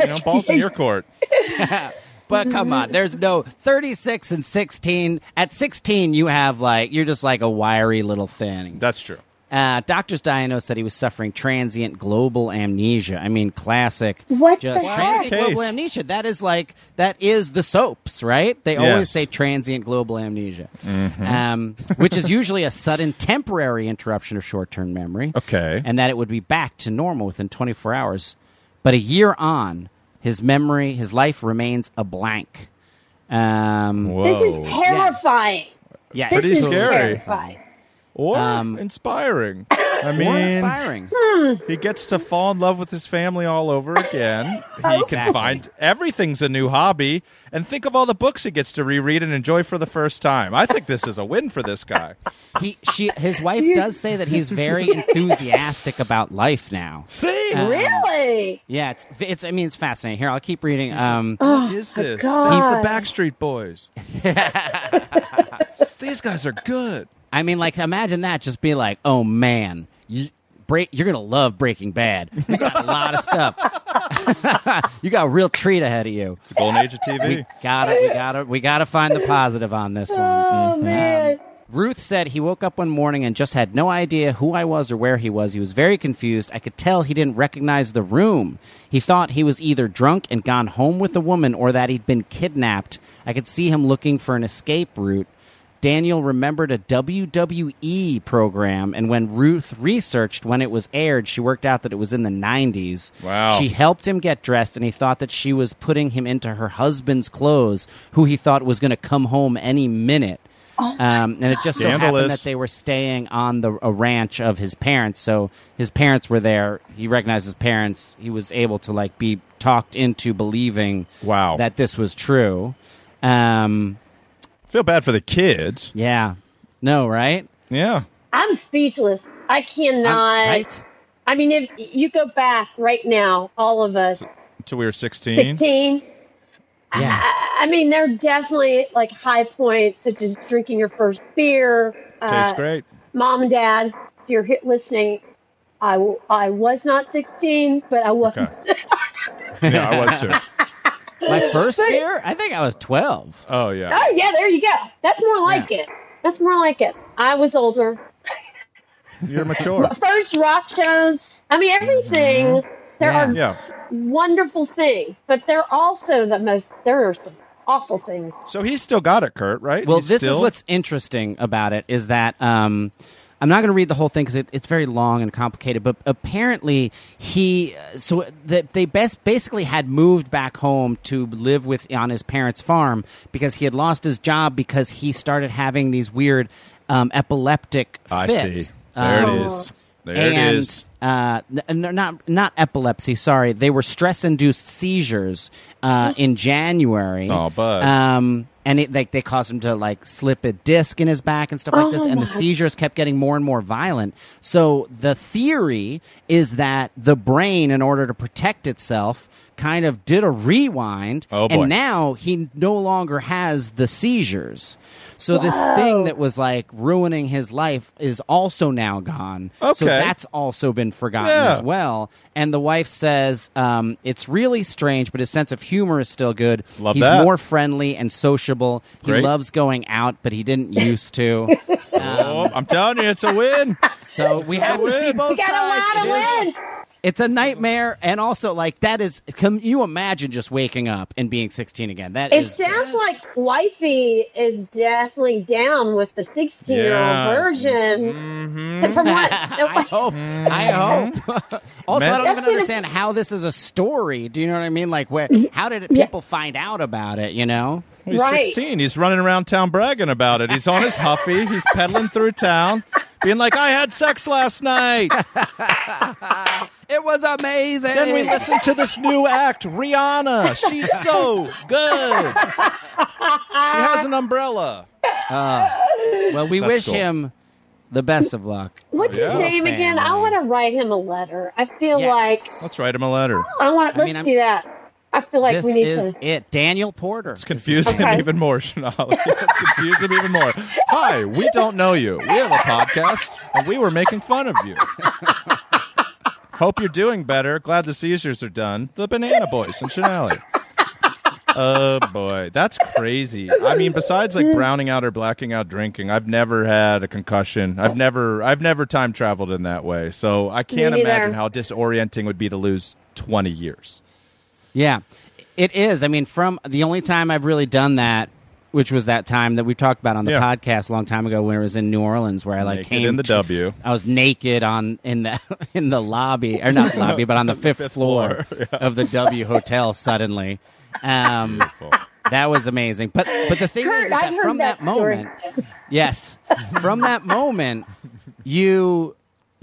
you know, balls in your court. But come on, there's no 36 and 16. At 16, you have like, you're just like a wiry little thing. That's true. Uh, doctors diagnosed that he was suffering transient global amnesia. I mean, classic. What just the heck? transient Case. global amnesia. That is like that is the soaps, right? They always say transient global amnesia, Mm-hmm. um, which is usually a sudden temporary interruption of short-term memory. Okay. and that it would be back to normal within 24 hours. But a year on, his memory, his life remains a blank. Um, Whoa. This is terrifying. yeah, This Pretty is scary. terrifying. Or Um, inspiring. I mean, more inspiring. he gets to fall in love with his family all over again. He Exactly. can find everything's a new hobby. And think of all the books he gets to reread and enjoy for the first time. I think this is a win for this guy. He, she, his wife does say that he's very enthusiastic about life now. See? Uh, Really? Yeah, it's, it's. I mean, it's fascinating. Here, I'll keep reading. Um, what is this? God. He's the Backstreet Boys. These guys are good. I mean, like, imagine that. Just be like, oh man, you break. You're gonna love Breaking Bad. You got a lot of stuff. you got a real treat ahead of you. It's a golden age of TV. We gotta, we gotta, we gotta find the positive on this one. Oh mm-hmm. man. Ruth said he woke up one morning and just had no idea who I was or where he was. He was very confused. I could tell he didn't recognize the room. He thought he was either drunk and gone home with a woman or that he'd been kidnapped. I could see him looking for an escape route. Daniel remembered a WWE program, and when Ruth researched when it was aired, she worked out that it was in the 90s. Wow. She helped him get dressed, and he thought that she was putting him into her husband's clothes, who he thought was going to come home any minute. Um, and it just so happened that they were staying on the a ranch of his parents. So his parents were there. He recognized his parents. He was able to like be talked into believing Wow. that this was true. Um, Feel bad for the kids. yeah. No, right? Yeah. I'm speechless. I I'm- cannot. right? I mean, if you go back right now, all of us, Until we were 16. 16. Yeah. I, I mean, there are definitely like high points, such as drinking your first beer. Tastes Uh, great. Mom and Dad, if you're hit listening, I was not 16, but I was. Okay. Yeah, I was too. My first But- beer? I think I was 12. Oh, yeah. Oh, yeah, there you go. That's more like it. That's more like it. I was older. You're mature. First rock shows. I mean, everything. There Yeah. are Yeah. wonderful things, but there are also the most. There are some awful things. So he's still got it, Kurt, right? Well, He's this is what's interesting about it is that um, I'm not going to read the whole thing because it, it's very long and complicated. But apparently, he so that they best basically had moved back home to live with on his parents' farm because he had lost his job because he started having these weird um, epileptic I fits. see. There Um, it is. There and, it is. Uh, n- and they're not not epilepsy. Sorry, they were stress-induced seizures uh, in January. Oh, bud. Um, and it, like they caused him to like slip a disc in his back and stuff like this. Oh, And the seizures kept getting more and more violent. So the theory is that the brain, in order to protect itself, kind of did a rewind. Oh, boy. And now he no longer has the seizures. So this thing that was like ruining his life is also now gone. Okay. So that's also been forgotten Yeah. as well. And the wife says um, it's really strange, but his sense of humor is still good. Love He's that. more friendly and sociable. He Great. loves going out, but he didn't used to. oh, I'm telling you, it's a win. so we have to see win. both We got a lot of It is- wins. It's a nightmare, and also like that is. Can you imagine just waking up and being 16 again? That It is sounds just- like wifey is definitely down with the 16 year old Yeah. version. Mm-hmm. So from what? I hope. I hope. Mm-hmm. also, Men- I don't even That's gonna- understand how this is a story. Do you know what I mean? Like, where? How did it, Yeah. people find out about it? You know? He's Right. 16. He's running around town bragging about it. He's on his Huffy. He's peddling through town, being like, I had sex last night. It was amazing. Then we listened to this new act, Rihanna. She's so good. She has an umbrella. Ah. well, we That's wish cool. him the best of luck. What's oh, Yeah. his name again? I want to write him a letter. I feel Yes. like Let's write him a letter. I want. I Let's mean, I'm- do that. I feel like this we need is to. it. Daniel Porter. It's confusing Okay. even more, Shonali. Let's confuse him even more. Hi, we don't know you. We have a podcast, and we were making fun of you. Hope you're doing better. Glad the seizures are done. The Banana Boys and Shonali. Oh boy, that's crazy. I mean, besides like browning out or blacking out drinking, I've never had a concussion. I've never, I've never time traveled in that way. So I can't imagine how disorienting would be to lose twenty years. Yeah, it is. I mean, from the only time I've really done that, which was that time that we talked about on the Yeah. podcast a long time ago when it was in New Orleans, where I like Naked came in the to- W. I was naked on in the in the lobby or not lobby, but on the fifth, Fifth floor, floor, of the W Hotel. Suddenly, um, Beautiful. that was amazing. But but the thing Kurt, is, is I've that heard from that that, story. moment, yes, from that moment, you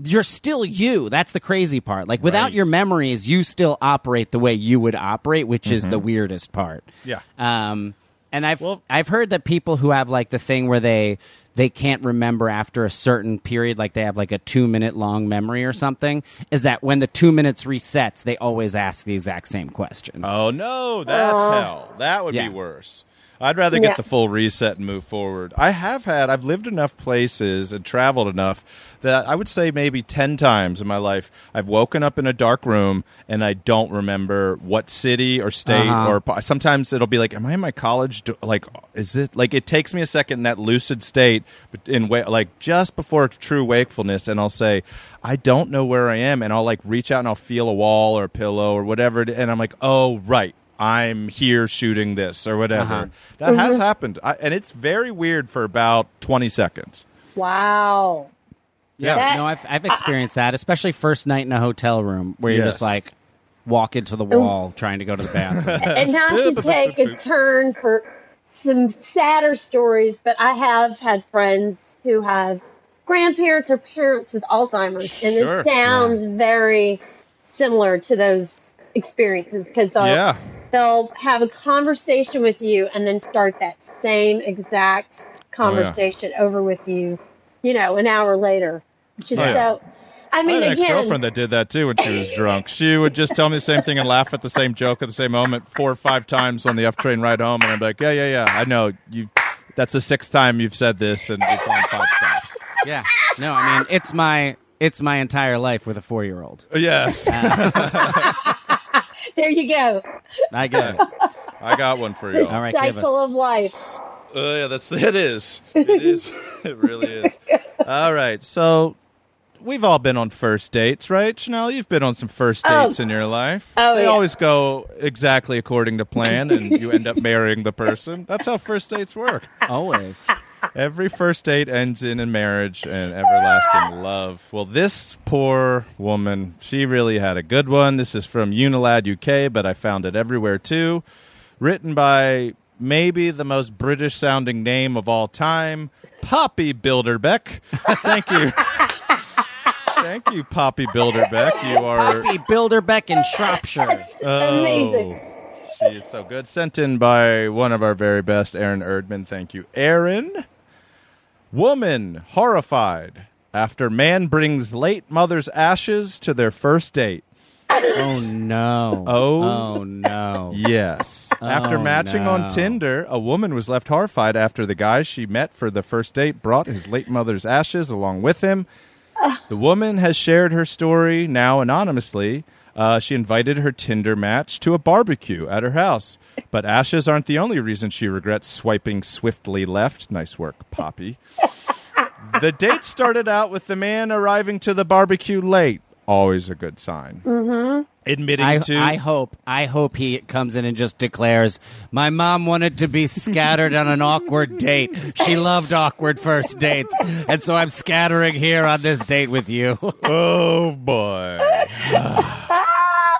you're still you. That's the crazy part. Like without Right. your memories, you still operate the way you would operate, which is the weirdest part. Yeah. Um, and I've Well- I've heard that people who have like the thing where they they can't remember after a certain period, like they have like a two minute long memory or something, is that when the two minutes resets, they always ask the exact same question. Oh no, that's Oh. hell. That would Yeah. be worse. I'd rather get Yeah. the full reset and move forward. I have had, I've lived enough places and traveled enough that I would say maybe 10 times in my life I've woken up in a dark room and I don't remember what city or state Uh-huh. or sometimes it'll be like, am I in my college? Do- Like, is it like it takes me a second in that lucid state but in wa- like just before true wakefulness and I'll say, I don't know where I am and I'll like reach out and I'll feel a wall or a pillow or whatever and I'm like, oh, right. I'm here shooting this or whatever. Uh-huh. That has happened, I, and it's very weird for about twenty seconds. Wow. Yeah, That- no, I've I've experienced that, especially first night in a hotel room where you're just like walk into the wall trying to go to the bathroom. and not to take a turn for some sadder stories, but I have had friends who have grandparents or parents with Alzheimer's, and this sounds very similar to those experiences because they'll Yeah. They'll have a conversation with you and then start that same exact oh, conversation over with you, you know, an hour later, which is Oh, yeah. so. I I mean, had an again, ex-girlfriend that did that too when she was drunk. She would just tell me the same thing and laugh at the same joke at the same moment four or five times on the F train ride home, and I'm like, yeah, yeah, yeah, I know you. That's the sixth time you've said this, and we've gone five stops. yeah, no, I mean it's my it's my entire life with a four year old. Yes, uh, there you go. I get it. I got one for you. All right, give Cycle us. of life. Oh yeah, that's it. Is it is it really is. All right, so we've all been on first dates, right, Shonali? You've been on some first Oh. dates in your life. Oh, they yeah. always go exactly according to plan, and you end up marrying the person. That's how first dates work. Always. Every first date ends in a marriage and everlasting love. Well, this poor woman, she really had a good one. This is from Unilad UK, but I found it everywhere too. Written by maybe the most British sounding name of all time, Poppy Bilderbeck. Thank you. Thank you, Poppy Bilderbeck. You are Poppy Bilderbeck in Shropshire. Oh, Amazing. Oh, she is so good. Sent in by one of our very best, Aaron Erdman. Thank you, Aaron. Woman horrified after man brings late mother's ashes to their first date. Oh no. Oh. Oh no. Yes. after Oh, matching no. on Tinder, a woman was left horrified after the guy she met for the first date brought his late mother's ashes along with him. The woman has shared her story now anonymously. Uh, she invited her Tinder match to a barbecue at her house. But ashes aren't the only reason she regrets swiping swiftly left. Nice work, Poppy. the date started out with the man arriving to the barbecue late. Always a good sign. Mm-hmm. Admitting I, to I hope I hope he comes in and just declares, "My mom wanted to be scattered on an awkward date. She loved awkward first dates, and so I'm scattering here on this date with you." Oh boy.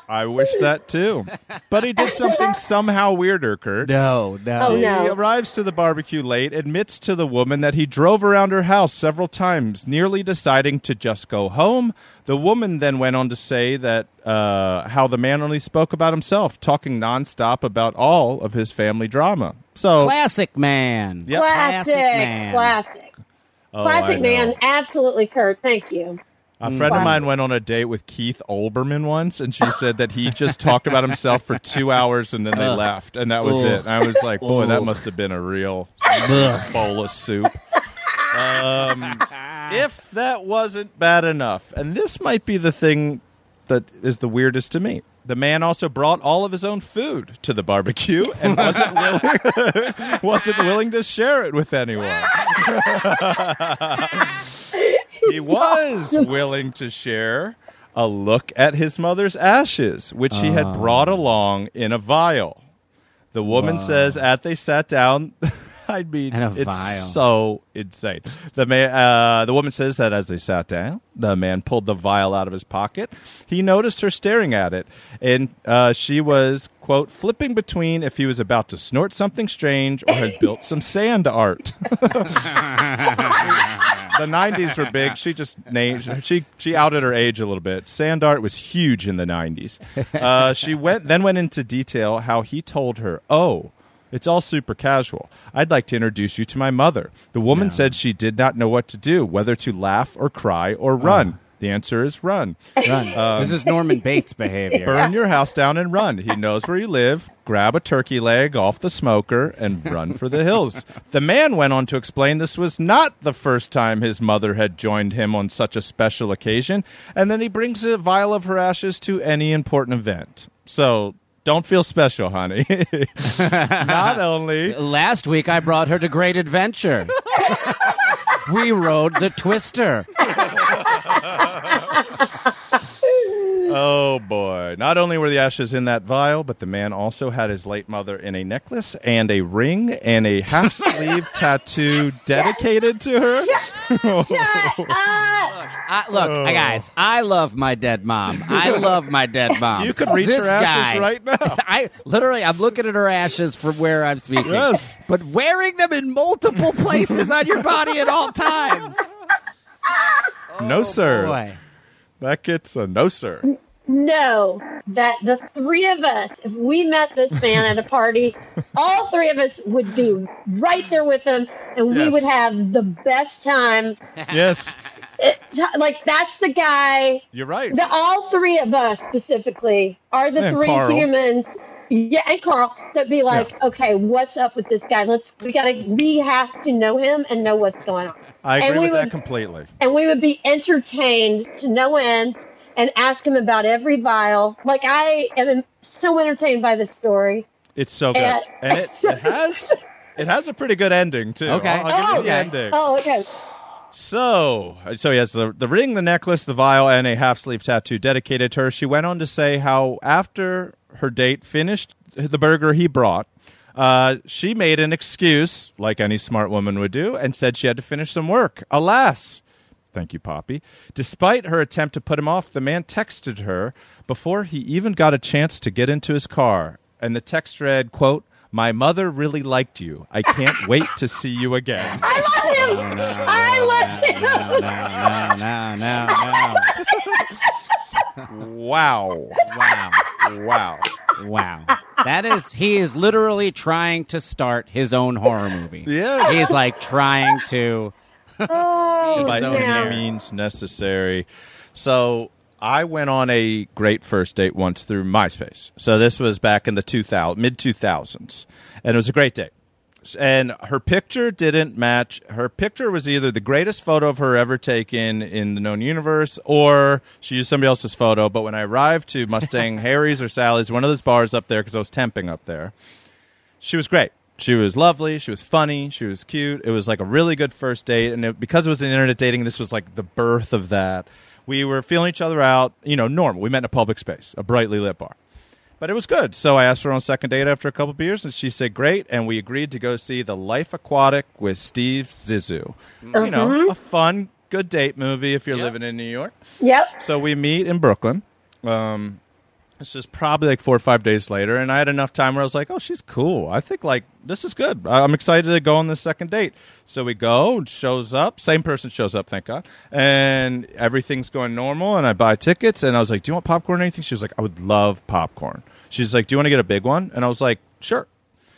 I wish that too. But he did something somehow weirder, Kurt. no, no. Oh, He arrives to the barbecue late, admits to the woman that he drove around her house several times, nearly deciding to just go home. The woman then went on to say that uh, how the man only spoke about himself, talking nonstop about all of his family drama. So, Classic man. Yep. Classic. Classic man. Classic. Oh, Classic man. Absolutely, Kurt. Thank you. A friend of mine went on a date with Keith Olbermann once, and she said that he just talked about himself for two hours and then they Ugh. left, and that was Ugh. it. And I was like, boy, that must have been a real bowl of soup. Um, if that wasn't bad enough, and this might be the thing that is the weirdest to me. The man also brought all of his own food to the barbecue and wasn't willing, wasn't willing to share it with anyone. He was willing to share a look at his mother's ashes, which he had brought along in a vial. The woman says, as they sat down, I mean, In a it's vial. so insane. The man, uh, the woman says that as they sat down, the man pulled the vial out of his pocket. He noticed her staring at it, and uh, she was quote flipping between if he was about to snort something strange or had built some sand art. the 90s were big. She just named she she outed her age a little bit. Sand art was huge in the 90s. Uh, she went then went into detail how he told her, "Oh, it's all super casual. I'd like to introduce you to my mother." The woman said she did not know what to do, whether to laugh or cry or run. The answer is run. Run. Um, this is Norman Bates behavior. Burn your house down and run. He knows where you live. Grab a turkey leg off the smoker and run for the hills. The man went on to explain this was not the first time his mother had joined him on such a special occasion, and then he brings a vial of her ashes to any important event. So don't feel special, honey. not only Last week I brought her to Great Adventure. we rode the Twister. Oh boy. Not only were the ashes in that vial, but the man also had his late mother in a necklace and a ring and a half sleeve tattoo dedicated to her. Shut I, look, Oh. guys, I love my dead mom. I love my dead mom. You could reach this her ashes guy, right now. I literally, I'm looking at her ashes from where I'm speaking. Yes. but wearing them in multiple places on your body at all times. no, oh, sir. Oh, Boy. That gets a no, sir. No, that the three of us, if we met this man at a party, all three of us would be right there with him, and we would have the best time. Yes, It, like that's the guy. you're right. The all three of us specifically are the And three Carl. humans. Yeah, and Carl that be like, okay, what's up with this guy? Let's we gotta we have to know him and know what's going on. I and agree we with that completely. and we would be entertained to no end and ask him about every vial. Like I am so entertained by this story. It's so good, And- and it, it has it has a pretty good ending too. Okay. I'll, I'll give you Oh, the okay. ending. Oh, okay. So, so he has the, the ring, the necklace, the vial, and a half sleeve tattoo dedicated to her. She went on to say how after her date finished the burger he brought, Uh, she made an excuse, like any smart woman would do, and said she had to finish some work. Alas, thank you, Poppy. Despite her attempt to put him off, the man texted her before he even got a chance to get into his car. And the text read, quote, My mother really liked you. I can't wait to see you again. I love him. I love him. No, no, no, no, Wow. Wow. Wow. Wow. That is, he is literally trying to start his own horror movie. Yes. He's like trying to. Oh, by So any means necessary. So I went on a great first date once through MySpace. So this was back in the 2000 mid 2000s, and it was a great date. And her picture didn't match. Her picture was either the greatest photo of her ever taken in the known universe, or she used somebody else's photo. But when I arrived to Mustang Harry's or Sally's, one of those bars up there, because I was temping up there, she was great. She was lovely. She was funny. She was cute. It was like a really good first date. And it, because it was an internet dating, this was like the birth of that. We were feeling each other out, you know, normal. We met in a public space, a brightly lit bar. But it was good. So I asked her on a second date after a couple of beers, and she said great. And we agreed to go see The Life Aquatic with Steve Zissou. You know, a fun, good date movie if you're living in New York. Yep. So we meet in Brooklyn. Um, it's just probably like four or five days later, and I had enough time where I was like, "Oh, she's cool. I think like this is good. I- I'm excited to go on the second date." So we go, and shows up, same person shows up, thank God, and everything's going normal. And I buy tickets, and I was like, "Do you want popcorn or anything?" She was like, "I would love popcorn." She's like, "Do you want to get a big one?" And I was like, "Sure."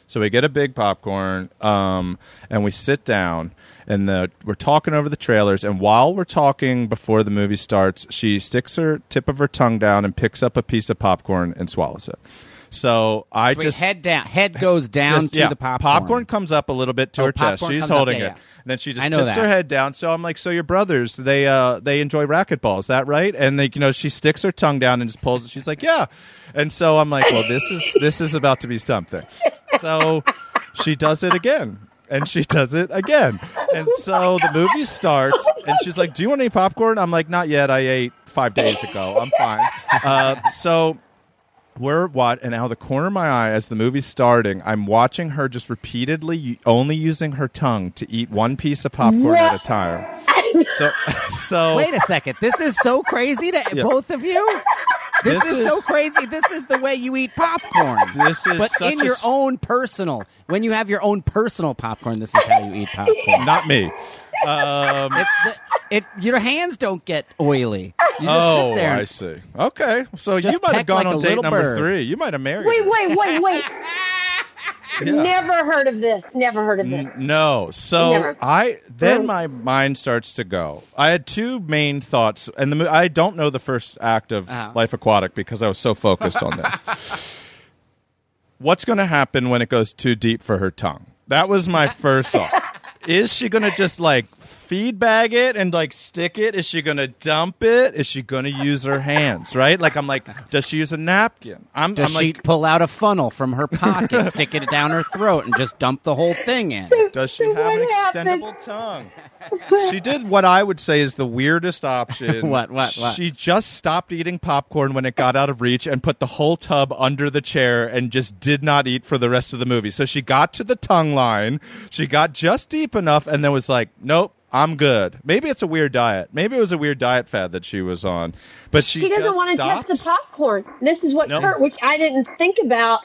So we get a big popcorn, um, and we sit down, and the, we're talking over the trailers. And while we're talking before the movie starts, she sticks her tip of her tongue down and picks up a piece of popcorn and swallows it. So I Wait, just head down. Head goes down just- to yeah, the popcorn. Popcorn comes up a little bit to Oh, her chest. She's comes up, holding yeah, it. yeah. And then she just tips that. her head down. So I'm like, so your brothers, they uh they enjoy racquetball, is that right? And they you know, she sticks her tongue down and just pulls it. She's like, Yeah. And so I'm like, Well, this is this is about to be something. So she does it again. And she does it again. And so the movie starts and she's like, Do you want any popcorn? I'm like, Not yet. I ate five days ago. I'm fine. Uh, so we're what and out of the corner of my eye as the movie's starting i'm watching her just repeatedly only using her tongue to eat one piece of popcorn at a time so so Wait a second. This is so crazy to Yeah. both of you. This, This is, so crazy. This is the way you eat popcorn. This is but such in a your s- own personal. When you have your own personal popcorn, this is how you eat popcorn. not me um, It's the, it. Your hands don't get oily. You just oh sit there. i see okay so you might have gone like on a date number bird. three you might have married Wait, wait, wait, wait. Yeah. Never heard of this. Never heard of this. N- No. So Never. I then Mm. my mind starts to go. I had two main thoughts, and the mo- I don't know the first act of Uh-huh. Life Aquatic because I was so focused on this. What's going to happen when it goes too deep for her tongue? That was my first thought. Is she going to just like feed bag it and like stick it? Is she going to dump it? Is she going to use her hands? Right? Like I'm like, does she use a napkin? I'm, Does I'm she like, pull out a funnel from her pocket, stick it down her throat, and just dump the whole thing in? Does she So have an happened? extendable tongue? she did what I would say is the weirdest option. What, what, what? She just stopped eating popcorn when it got out of reach and put the whole tub under the chair and just did not eat for the rest of the movie. So she got to the tongue line, she got just deep enough, and then was like, "Nope." I'm good. Maybe it's a weird diet. Maybe it was a weird diet fad that she was on. But she, She doesn't want to test the popcorn. This is what Nope. Kurt, which I didn't think about,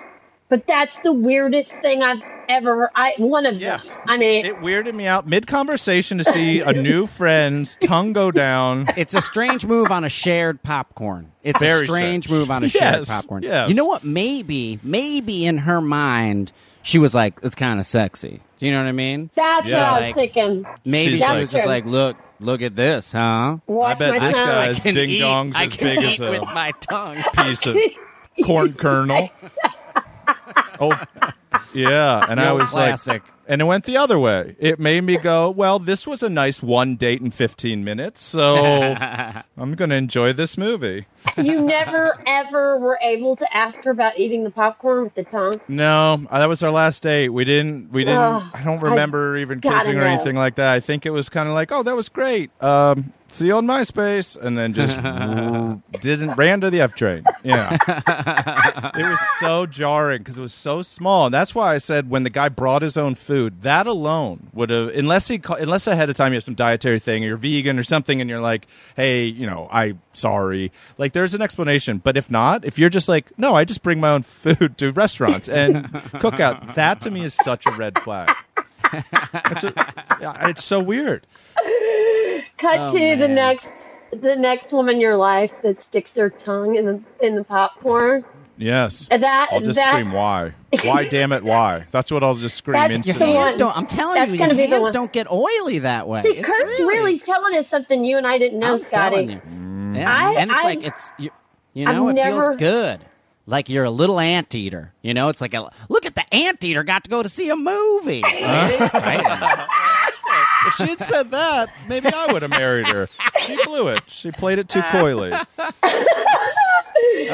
but that's the weirdest thing I've ever. I one of Yes. them. I mean, It weirded me out mid conversation to see a new friend's tongue go down. It's a strange move on a shared popcorn. It's Very a strange strange. move on a shared popcorn. yes. You know what? Maybe, maybe in her mind, she was like, "It's kind of sexy." Do you know what I mean? that's Yeah. what I was Like- thinking. Maybe She's she like- was just like, "Look, look at this, huh?" Watch I bet my this tongue. guy's can ding eat- dongs I as can big as eat a with my tongue. piece of corn kernel. Oh, yeah. And The I old was classic. Like, and it went the other way. It made me go, well, this was a nice one date in 15 minutes. So I'm going to enjoy this movie. you never ever were able to ask her about eating the popcorn with the tongue. No, uh, that was our last date. We didn't, we didn't, Ugh, I don't I remember even gotta kissing or anything like that. I think it was kind of like, oh, that was great. Um, see you on MySpace, and then just didn't ran to the F train. Yeah, it was so jarring because it was so small, and that's why I said when the guy brought his own food, that alone would have unless he unless ahead of time you have some dietary thing or you're vegan or something, and you're like, hey, you know, I sorry, like there's an explanation. But if not, if you're just like, no, I just bring my own food to restaurants and cook out, that to me is such a red flag. It's, a, it's so weird. Cut Oh, to the next the next woman in your life that sticks their tongue in the in the popcorn. Yes. And that I'll just that scream why. Why damn it why? That's what I'll just scream That's Your the instantly. one. hands don't. I'm telling That's you, gonna your be the hands one. don't get oily that way. See, It's Kurt's really telling us something you and I didn't know, I'm Scotty. telling you. Mm. Yeah. I- and it's I- like it's you, you I've know it never- feels good. Like you're a little anteater. You know, it's like a look at the anteater got to go to see a movie. It's exciting. If she had said that, maybe I would have married her. She blew it. She played it too coyly. All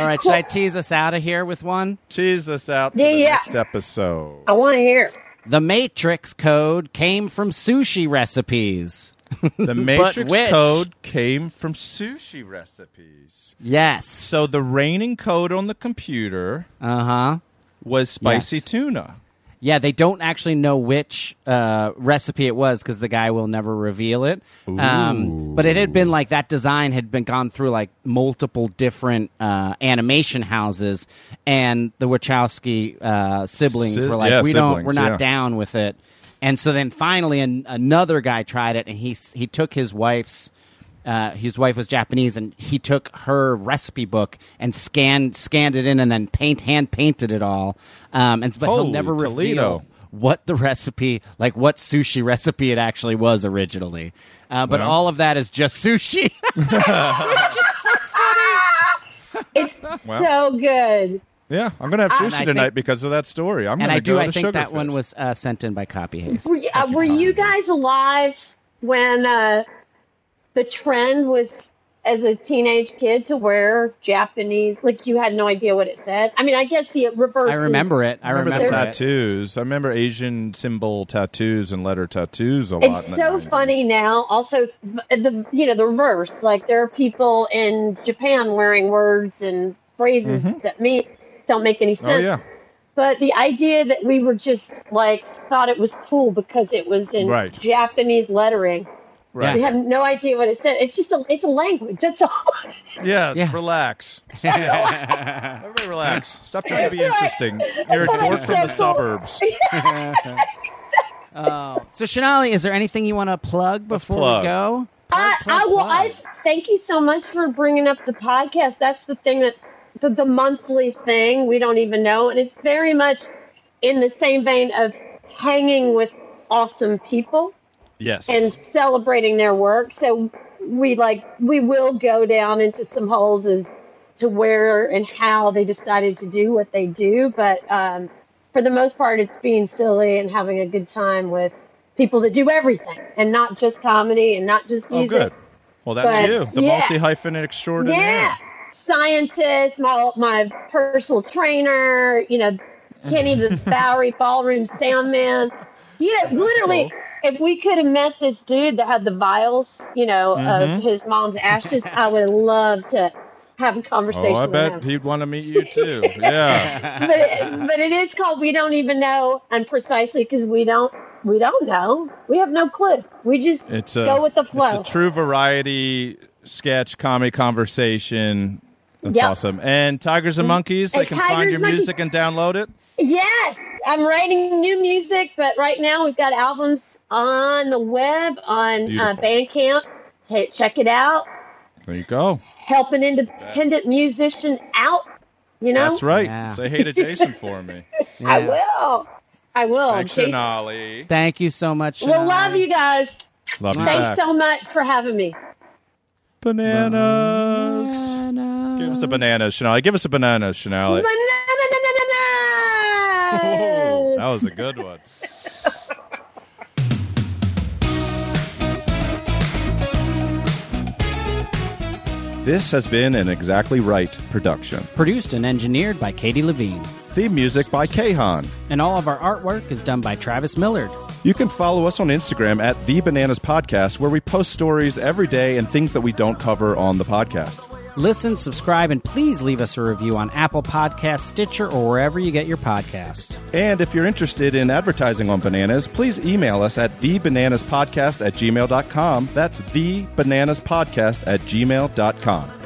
right, should I tease us out of here with one? Tease us out to Yeah, the yeah. next episode. I want to hear. The Matrix code came from sushi recipes. The Matrix which? code came from sushi recipes. Yes. So the reigning code on the computer uh huh. was spicy Yes. tuna. Yeah, they don't actually know which uh, recipe it was because the guy will never reveal it. Um, but it had been like that design had been gone through like multiple different uh, animation houses, and the Wachowski uh, siblings Si- were like, yeah, "We don't, we're not yeah. down with it." And so then finally, an, another guy tried it, and he s- he took his wife's. Uh, his wife was Japanese, and he took her recipe book and scanned scanned it in, and then paint hand painted it all. Um, and but he'll never Toledo. reveal what the recipe, like what sushi recipe it actually was originally. Uh, but Well. all of that is just sushi. Which is so funny. It's Well. so good. Yeah, I'm gonna have And I sushi think- tonight because of that story. I'm And gonna I do. Go I think that Sugarfish. one was uh, sent in by Copy Haste. Were, you- uh, were you guys alive when uh, the trend was as a teenage kid to wear Japanese? Like you had no idea what it said. I mean, I guess the reverse. I remember it. I I remember, remember the it. tattoos. I remember Asian symbol tattoos and letter tattoos a lot. It's so 90s. funny now. Also, the you know the reverse. Like there are people in Japan wearing words and phrases mm-hmm. that me don't make any sense. Oh yeah, But the idea that we were just like thought it was cool because it was in Right. Japanese lettering. Right. We have no idea what it said. It's just a it's a language. That's all. Yeah, Yeah. relax. Everybody relax. Stop trying to be interesting. You're a dork it's from the cool. suburbs. Oh. So Shonali, is there anything you want to plug before plug. we go? Uh, I, plug, I will. I thank you so much for bringing up the podcast. That's the thing that's the, the monthly thing. We don't even know, and it's very much in the same vein of hanging with awesome people Yes. and celebrating their work. So we like we will go down into some holes as to where and how they decided to do what they do, but um, for the most part, it's being silly and having a good time with people that do everything and not just comedy and not just music. oh, good. Well, that's But, you, the yeah. multi hyphenate extraordinaire. Yeah, scientist, my my personal trainer, you know, Kenny the Bowery Ballroom sound man. You know, literally, if we could have met this dude that had the vials, you know, Mm-hmm. of his mom's ashes, I would have loved to have a conversation Oh, I with bet him. he'd want to meet you too. Yeah. but it, but it is called we don't even know, and precisely because we don't we don't know, we have no clue. We just It's a go with the flow. It's a true variety sketch comedy conversation. That's Yep. awesome. And Tigers and Monkeys, they And can find your Monkeys- music and download it. Yes, I'm writing new music, but right now we've got albums on the web on uh, Bandcamp. Ta check it out. There you go. Help an independent musician out. You know, That's right. Yeah. Say hey to Jason for me. I will. I will. Thanks, Jason- Shonali. Thank you so much. Well, Shonali. love you guys. Love you Thanks back. so much for having me. Bananas. Give us a banana, Shonali. Give us a banana, Shonali. Bananas! That was a good one. This has been an Exactly Right production. Produced and engineered by Katie Levine. theme music by Kahan. And all of our artwork is done by Travis Millard. You can follow us on Instagram at The Bananas Podcast, where we post stories every day and things that we don't cover on the podcast. Listen, subscribe, and please leave us a review on Apple Podcasts, Stitcher, or wherever you get your podcast. And if you're interested in advertising on bananas, please email us at thebananaspodcast at gmail.com. That's thebananaspodcast at gmail.com.